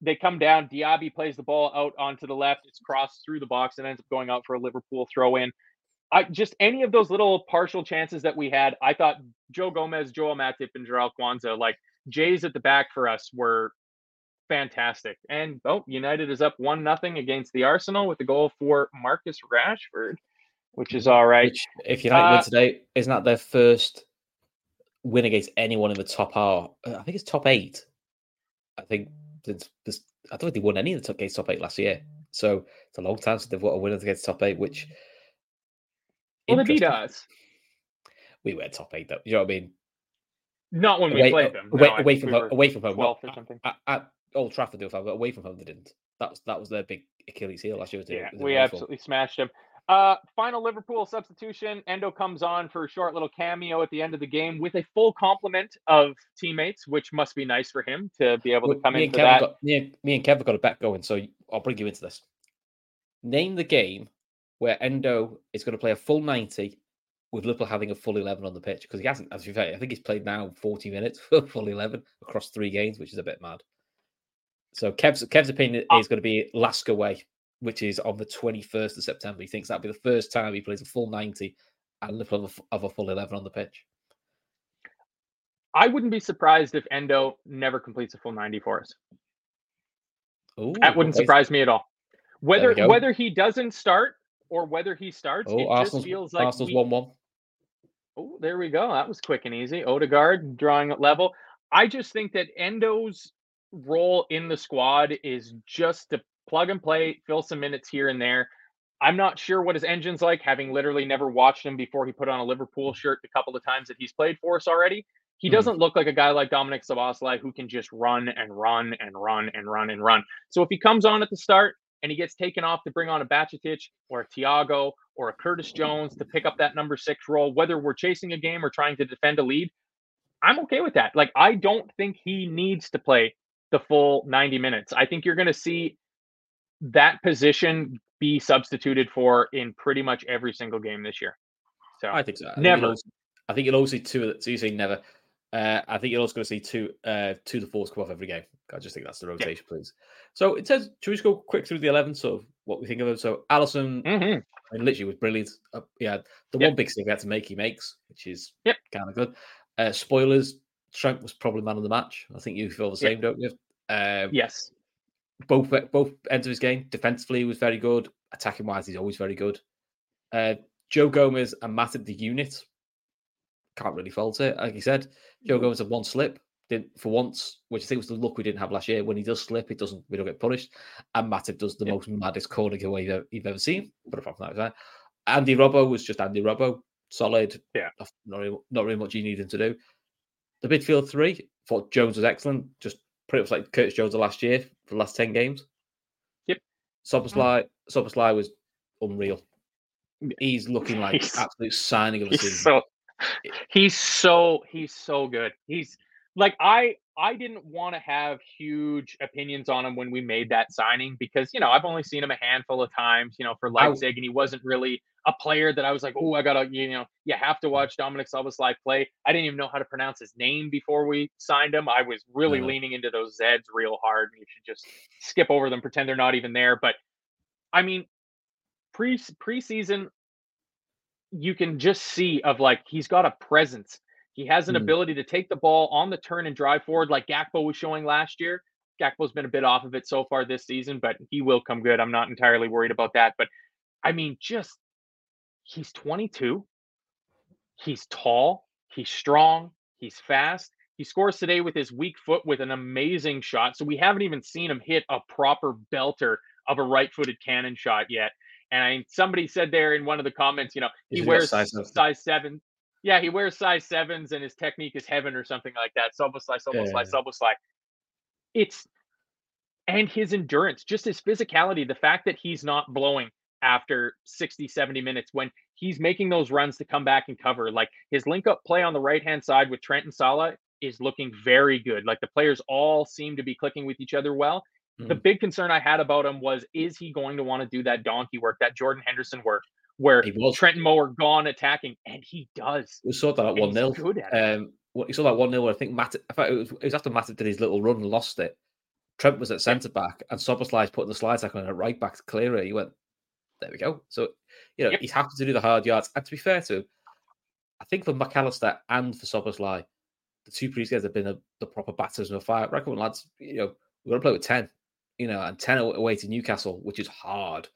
They come down. Diaby plays the ball out onto the left. It's crossed through the box and ends up going out for a Liverpool throw in. I just any of those little partial chances that we had, I thought Joe Gomez, Joel Matip, and Jarell Quansah, like Jays at the back for us were fantastic. And oh, United is up one nothing against the Arsenal with a goal for Marcus Rashford, which is all right. Which, if United uh, win today, isn't that their first win against anyone in the top half? Uh, I think it's top eight. I think it's, it's, I don't think they won any of the top, against top eight last year. So it's a long time since they've won a win against top eight, which well, they beat us. We were top eight, though. You know what I mean? Not when we away, played them. Away, no, away from we home, away from home. Twelfth or something. At, at Old Trafford, but away from home, they didn't. That was that was their big Achilles heel last year. Yeah, we absolutely smashed them. Uh, final Liverpool substitution. Endo comes on for a short little cameo at the end of the game with a full complement of teammates, which must be nice for him to be able to come me into that. Got, me, me and Kev have got a bet going, so I'll bring you into this. Name the game where Endo is going to play a full 90 with Liverpool having a full 11 on the pitch because he hasn't, as you say, I think he's played now 40 minutes for full 11 across three games, which is a bit mad. So Kev's, Kev's opinion uh is going to be Lask away, which is on the 21st of September. He thinks that'll be the first time he plays a full 90 and Liverpool have a full 11 on the pitch. I wouldn't be surprised if Endo never completes a full 90 for us. Ooh, that wouldn't surprise me at all. Whether whether he doesn't start or whether he starts. Oh, it Arsenal's, just feels like Arsenal's one one. Oh, there we go. That was quick and easy. Odegaard drawing level. I just think that Endo's role in the squad is just to plug and play, fill some minutes here and there. I'm not sure what his engine's like, having literally never watched him before he put on a Liverpool shirt a couple of times that he's played for us already. He hmm. doesn't look like a guy like Dominic Szoboszlai who can just run and run and run and run and run. So if he comes on at the start, and he gets taken off to bring on a Bajcetic or a Thiago or a Curtis Jones to pick up that number six role, whether we're chasing a game or trying to defend a lead, I'm okay with that. Like, I don't think he needs to play the full 90 minutes. I think you're going to see that position be substituted for in pretty much every single game this year. So I think so. I never. Think I think you'll also see two. So you say never. Uh, I think you're also going to see two, uh, two the fours come off every game. I just think that's the rotation, yeah. please. So it says, should we just go quick through the 11, sort of what we think of them? So Alisson, mm-hmm. I mean, literally was brilliant. Uh, yeah, the yep. one big thing we had to make, he makes, which is yep. kind of good. Uh, spoilers, Trent was probably man of the match. I think you feel the same, yep. don't you? Uh, yes. Both both ends of his game. Defensively, he was very good. Attacking wise, he's always very good. Uh, Joe Gomez and Matip, the unit, can't really fault it. Like you said, Joe mm. Gomez had one slip, didn't for once, which I think was the luck we didn't have last year. When he does slip, it doesn't we don't get punished. And Matip does the yeah. most maddest corner away you've, you've ever seen. But apart from that, Andy Robbo was just Andy Robbo, solid. Yeah, not really, not really much you need him to do. The midfield three, thought Jones was excellent, just pretty much like Curtis Jones the last year for the last ten games. Yep, Szoboszlai, mm. Szoboszlai was unreal. He's looking like he's, absolute signing of the season. So he's so he's so good. He's like I I didn't want to have huge opinions on him when we made that signing because you know I've only seen him a handful of times, you know, for Leipzig, and he wasn't really a player that I was like, oh, I gotta, you know, you have to watch Dominik Szoboszlai play. I didn't even know how to pronounce his name before we signed him. I was really mm-hmm. leaning into those Zeds real hard. And you should just skip over them, pretend they're not even there. But I mean, pre preseason, you can just see of like he's got a presence. He has an mm. ability to take the ball on the turn and drive forward, like Gakpo was showing last year. Gakpo's been a bit off of it so far this season, but he will come good. I'm not entirely worried about that. But I mean, just he's 22. He's tall. He's strong. He's fast. He scores today with his weak foot with an amazing shot. So we haven't even seen him hit a proper belter of a right-footed cannon shot yet. And somebody said there in one of the comments, you know, he wears size, size seven. Yeah, he wears size sevens and his technique is heaven or something like that. Szoboszlai, Sobo yeah. slide, Szoboszlai. It's and his endurance, just his physicality, the fact that he's not blowing after 60, 70 minutes when he's making those runs to come back and cover. Like his link up play on the right hand side with Trent and Salah is looking very good. Like the players all seem to be clicking with each other well. Mm. The big concern I had about him was is he going to want to do that donkey work, that Jordan Henderson work, where Trent and Mo are gone attacking, and he does. We saw that at 1 0. Um, you saw that 1 0 I think Matt, in fact, it was, it was after Matt did his little run and lost it. Trent was at centre back, and Szoboszlai's putting the slide tackle on a right back to clear it. He went, there we go. So, you know, yep. he's happy to do the hard yards. And to be fair to him, I think for McAllister and for Szoboszlai, the two previous guys have been a, the proper batters of fire. Reckon lads, you know, we're going to play with 10, you know, and 10 away to Newcastle, which is hard.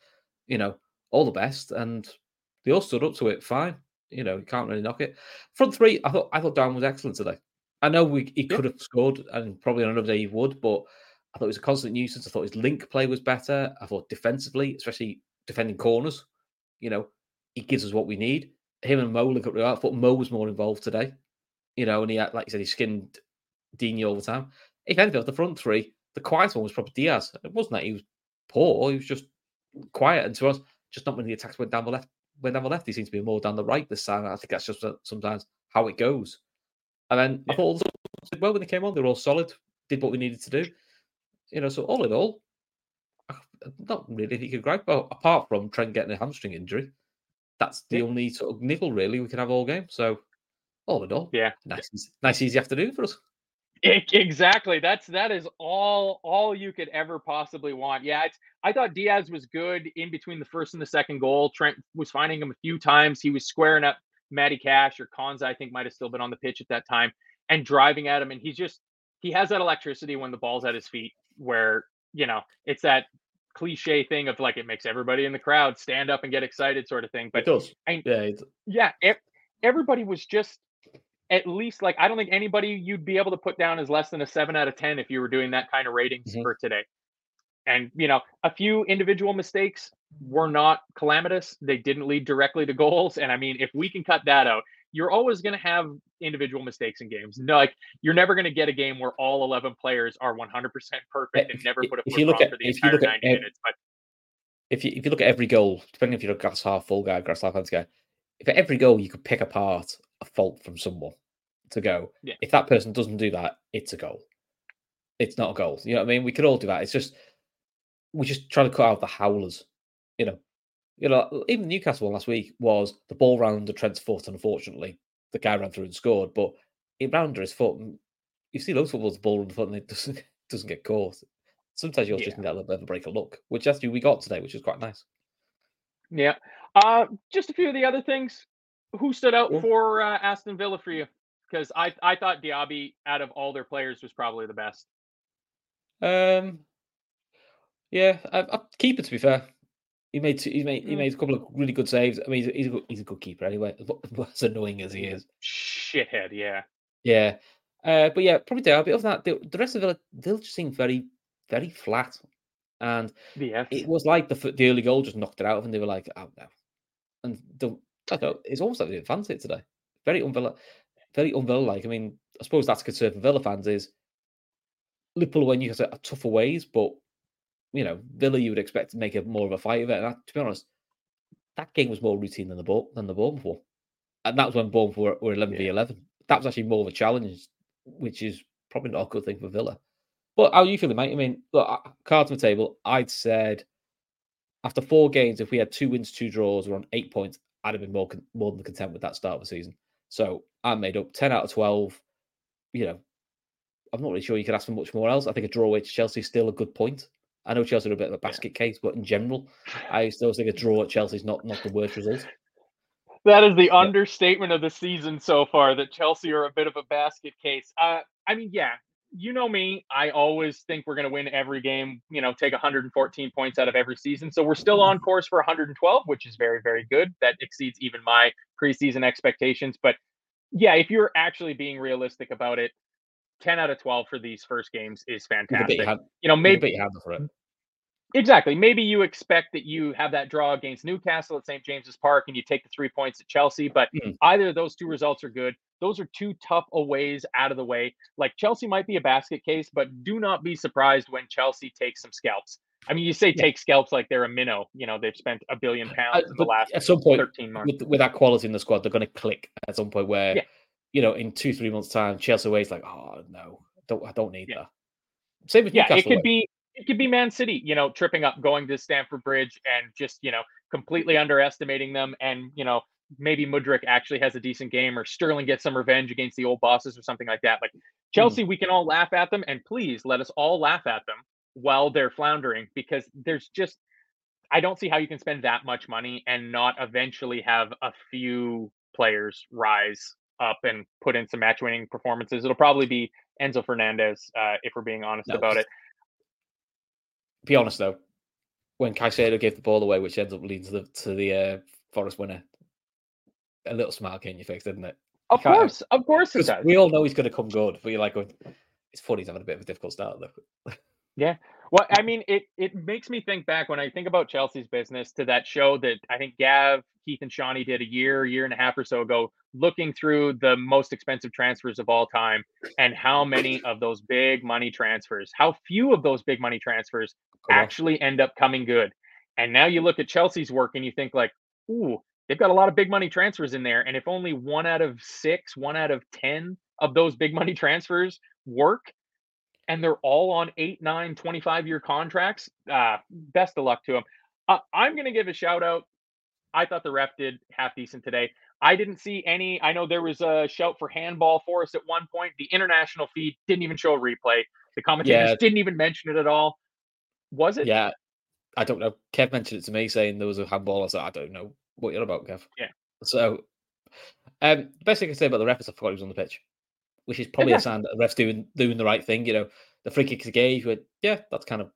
You know, all the best. And they all stood up to it fine. You know, you can't really knock it. Front three, I thought I thought Dan was excellent today. I know we, he could have scored, and probably on another day he would, but I thought it was a constant nuisance. I thought his link play was better. I thought defensively, especially defending corners, you know, he gives us what we need. Him and Mo look at I thought Mo was more involved today, you know, and he had, like you said, he skinned Digne all the time. If anything, of the front three, the quiet one was probably Diaz. It wasn't that he was poor, he was just quiet. And to us, just not when the attacks went down the left. Went down the left, he seems to be more down the right this time. I think that's just sometimes how it goes. And then yeah. I thought well when they came on, they were all solid, did what we needed to do. You know, so all in all, not really he could gripe about apart from Trent getting a hamstring injury. That's the yeah. only sort of niggle really we can have all game. So all in all, yeah, nice, nice easy afternoon for us. Exactly. That's that is all all you could ever possibly want. Yeah, it's, I thought Diaz was good in between the first and the second goal. Trent was finding him a few times. He was squaring up Matty Cash or Konsa, I think might have still been on the pitch at that time, and driving at him. And he's just he has that electricity when the ball's at his feet, where you know it's that cliche thing of like it makes everybody in the crowd stand up and get excited sort of thing but it does I, yeah yeah everybody was just at least like i don't think anybody you'd be able to put down as less than a 7 out of 10 if you were doing that kind of ratings mm-hmm. for today and you know a few individual mistakes were not calamitous they didn't lead directly to goals and i mean if we can cut that out you're always going to have individual mistakes in games. No, like you're never going to get a game where all 11 players are 100% perfect and never put a foot wrong at, for the entire 90 at, minutes. But if you if you look at every goal, depending if you're a glass half full guy, glass half empty guy, if at every goal you could pick apart a fault from someone to go, yeah. if that person doesn't do that, it's a goal. It's not a goal. You know what I mean? We could all do that. It's just we just try to cut out the howlers. You know, you know, even Newcastle last week was the ball round under Trent's foot. Unfortunately, the guy ran through and scored, but it ran under his foot. You see loads of footballs ball under the foot and it doesn't doesn't get caught. Sometimes you'll yeah. just need a little bit of a break of luck, which actually we got today, which is quite nice. Yeah. Uh, just a few of the other things. Who stood out yeah. for uh, Aston Villa for you? Because I I thought Diaby out of all their players was probably the best. Um. Yeah, I, I keep it to be fair. He made he made he mm. made a couple of really good saves. I mean, he's, he's a good, he's a good keeper anyway. As annoying as he is, shithead. Yeah, yeah. Uh, but yeah, probably Derby. Other than that, the, the rest of Villa, they'll just seem very, very flat. And yeah, it was like the the early goal just knocked it out, of and they were like, "Oh no!" And the, I thought it's almost like they didn't fancy it today. Very unvilla, very unvilla like. I mean, I suppose that's a concern for Villa fans is Liverpool when you have tougher ways, but you know, Villa you would expect to make a more of a fight of it. And to be honest, that game was more routine than the ball than the Bournemouth one. And that was when Bournemouth were, were 11 v 11. That was actually more of a challenge, which is probably not a good thing for Villa. But how are you feeling, mate? I mean, look, uh, cards on the table. I'd said after four games, if we had two wins, two draws, we're on eight points, I'd have been more more than content with that start of the season. So I made up 10 out of 12. You know, I'm not really sure you could ask for much more else. I think a draw with Chelsea is still a good point. I know Chelsea are a bit of a basket case, but in general, I still think a draw at Chelsea is not not the worst result. That is the yeah. understatement of the season so far. That Chelsea are a bit of a basket case. Uh, I mean, yeah, you know me. I always think we're going to win every game. You know, take 114 points out of every season. So we're still on course for 112, which is very, very good. That exceeds even my preseason expectations. But yeah, if you're actually being realistic about it, 10 out of 12 for these first games is You fantastic. hand, You know, maybe your hand for it. Exactly. Maybe you expect that you have that draw against Newcastle at St. James's Park and you take the three points at Chelsea, but Mm. either of those two results are good. Those are two tough aways out of the way. Like Chelsea might be a basket case, but do not be surprised when Chelsea takes some scalps. I mean, you say take scalps like they're a minnow. You know, they've spent a billion Uh, pounds in the last at some point, 13 months. with, with that quality in the squad, they're going to click at some point where, Yeah. you know, in two, three months' time, Chelsea away is like, oh, no, don't, I don't need Yeah. that. Same with Yeah, it could away. be it could be Man City, you know, tripping up, going to Stamford Bridge and just, you know, completely underestimating them. And, you know, maybe Mudryk actually has a decent game or Sterling gets some revenge against the old bosses or something like that. Like Chelsea, we can all laugh at them and please let us all laugh at them while they're floundering because there's just I don't see how you can spend that much money and not eventually have a few players rise up and put in some match winning performances. It'll probably be Enzo Fernandez, uh, if we're being honest No, about it. Be honest, though, when Caicedo gave the ball away, which ends up leading to the, to the uh, Forest winner, a little smile came in your face, didn't it? Of course, of course it does. we all know he's going to come good, but you're like, it's funny he's having a bit of a difficult start, though. Yeah. Well, I mean, it it makes me think back when I think about Chelsea's business to that show that I think Gav, Keith, and Shawnee did a year, year and a half or so ago, looking through the most expensive transfers of all time and how many of those big money transfers, how few of those big money transfers actually end up coming good. And now you look at Chelsea's work and you think like, ooh, they've got a lot of big money transfers in there. And if only one out of six, one out of 10 of those big money transfers work, and they're all on eight, nine, 25 year contracts, uh, best of luck to them. Uh, I'm going to give a shout out. I thought the ref did half decent today. I didn't see any. I know there was a shout for handball for us at one point. The international feed didn't even show a replay. The commentators Yeah. didn't even mention it at all. Was it? Yeah, I don't know. Kev mentioned it to me saying there was a handball. I like, I don't know what you're about, Kev. Yeah. So, um, the best thing I can say about the ref is I forgot he was on the pitch, which is probably a sign that the ref's doing doing the right thing. You know, the free kicks he gave, you went, yeah, that's kind of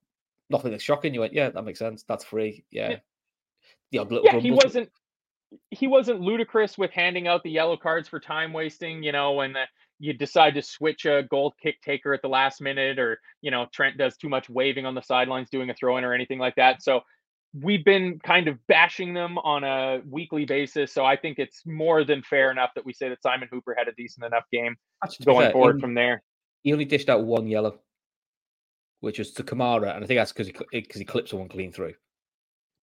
nothing that's shocking. You went, yeah, that makes sense. That's free. Yeah. Yeah. The odd little yeah, he wasn't he wasn't ludicrous with handing out the yellow cards for time wasting, you know, when the, you decide to switch a goal kick taker at the last minute or, you know, Trent does too much waving on the sidelines doing a throw in or anything like that. So we've been kind of bashing them on a weekly basis. So I think it's more than fair enough that we say that Simon Hooper had a decent enough game Actually, going fair, forward only- from there. he only dished out one yellow, which was to Kamara, and I think that's because he because he clipped someone clean through,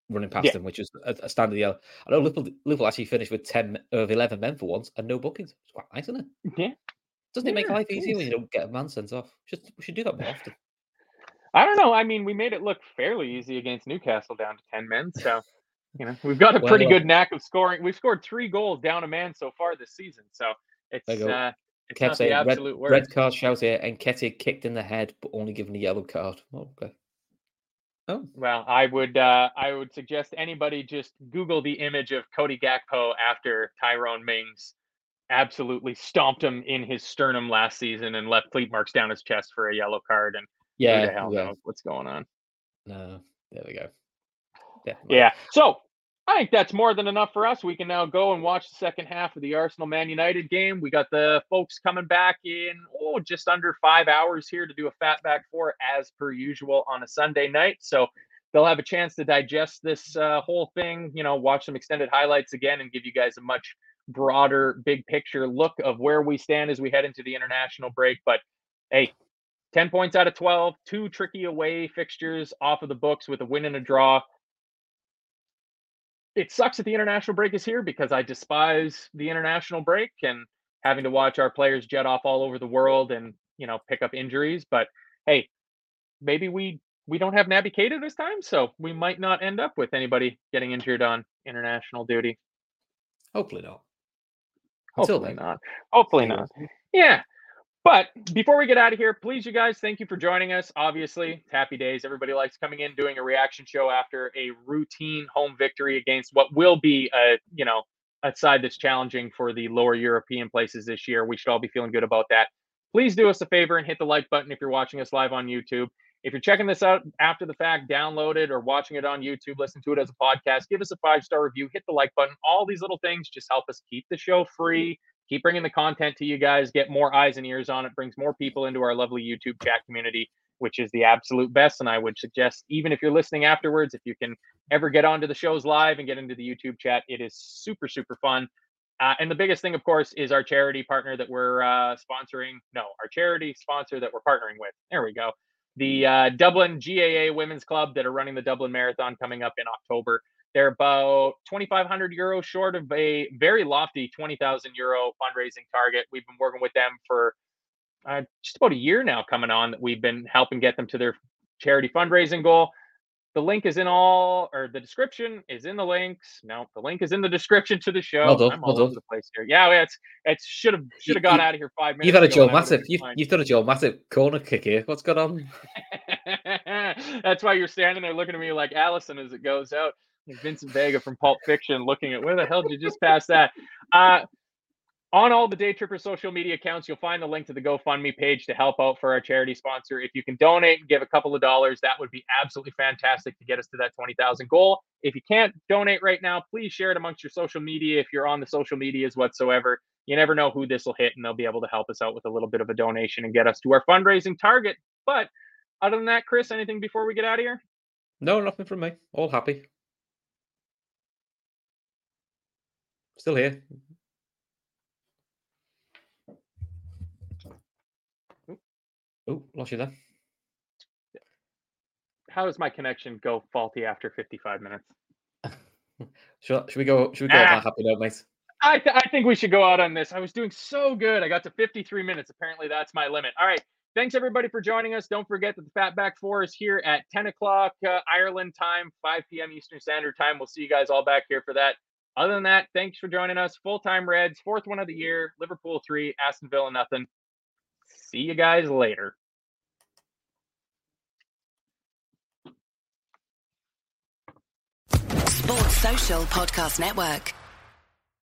running past Yeah. him, which is a, a standard yellow. I know Liverpool, Liverpool actually finished with ten of eleven men for once and no bookings. It's quite nice, isn't it? Yeah. Doesn't it make life easier when you don't get a man sent off? Just we should do that more often. I don't know. I mean, we made it look fairly easy against Newcastle down to 10 men. So, you know, we've got a pretty Well, uh, good knack of scoring. We've scored three goals down a man so far this season. So it's, uh, it's not the saying red, absolute worst. red card shout here, and Ketty kicked in the head, but only given a yellow card. Oh, okay. Oh, Well, I would uh, I would suggest anybody just Google the image of Cody Gakpo after Tyrone Mings absolutely stomped him in his sternum last season and left cleat marks down his chest for a yellow card. And who yeah, the hell yeah. knows what's going on? No, there we go. Yeah, Yeah. So I think that's more than enough for us. We can now go and watch the second half of the Arsenal Man United game. We got the folks coming back in, oh, just under five hours here to do a Fatback Four as per usual on a Sunday night. So they'll have a chance to digest this uh, whole thing, you know, watch some extended highlights again and give you guys a much broader, big picture look of where we stand as we head into the international break. But hey, 10 points out of 12, two tricky away fixtures off of the books with a win and a draw it sucks that the international break is here because I despise the international break and having to watch our players jet off all over the world and you know pick up injuries. But hey, maybe we we don't have Naby Keita this time, so we might not end up with anybody getting injured on international duty. Hopefully not. Hopefully not. Hopefully not. Yeah. But before we get out of here, please, you guys, thank you for joining us. Obviously, happy days. Everybody likes coming in, doing a reaction show after a routine home victory against what will be a, you know, a side that's challenging for the lower European places this year. We should all be feeling good about that. Please do us a favor and hit the like button if you're watching us live on YouTube. If you're checking this out after the fact, download it or watching it on YouTube, listen to it as a podcast, give us a five star review, hit the like button. All these little things just help us keep the show free, keep bringing the content to you guys, get more eyes and ears on it, brings more people into our lovely YouTube chat community, which is the absolute best. And I would suggest, even if you're listening afterwards, if you can ever get onto the shows live and get into the YouTube chat, it is super, super fun. Uh, and the biggest thing, of course, is our charity partner that we're uh, sponsoring. No, our charity sponsor that we're partnering with. There we go. The uh, Dublin GAA Women's Club that are running the Dublin Marathon coming up in October. They're about 2,500 euros short of a very lofty 20,000 euro fundraising target. We've been working with them for uh, just about a year now, coming on. That we've been helping get them to their charity fundraising goal. The link is in all, or the description is in the links. No, the link is in the description to the show. Well done, I'm well all done. over the place here. Yeah, it's it's should have should have got out of here five minutes. You've had a Joe and I would've Massive. You've, you've done a Joe Matip corner kick here. What's going on? That's why you're standing there looking at me like Alisson as it goes out. Vincent Vega from Pulp Fiction looking at where the hell did you just pass that? Uh, on all the Day Tripper social media accounts, you'll find the link to the GoFundMe page to help out for our charity sponsor. If you can donate and give a couple of dollars, that would be absolutely fantastic to get us to that 20,000 goal. If you can't donate right now, please share it amongst your social media if you're on the social medias whatsoever. You never know who this will hit, and they'll be able to help us out with a little bit of a donation and get us to our fundraising target. But other than that, Chris, anything before we get out of here? No, nothing from me. All happy. Still here. Oh, lost you there. How does my connection go faulty after 55 minutes? Should, should we go? Should we go Ah. happy note, mate? I, th- I think we should go out on this. I was doing so good. I got to 53 minutes. Apparently, that's my limit. All right. Thanks, everybody, for joining us. Don't forget that the Fatback Four is here at 10 o'clock uh, Ireland time, 5 p.m. Eastern Standard Time. We'll see you guys all back here for that. Other than that, thanks for joining us. Full time Reds, fourth one of the year. Liverpool three, Aston Villa nothing. See you guys later. Sports Social Podcast Network.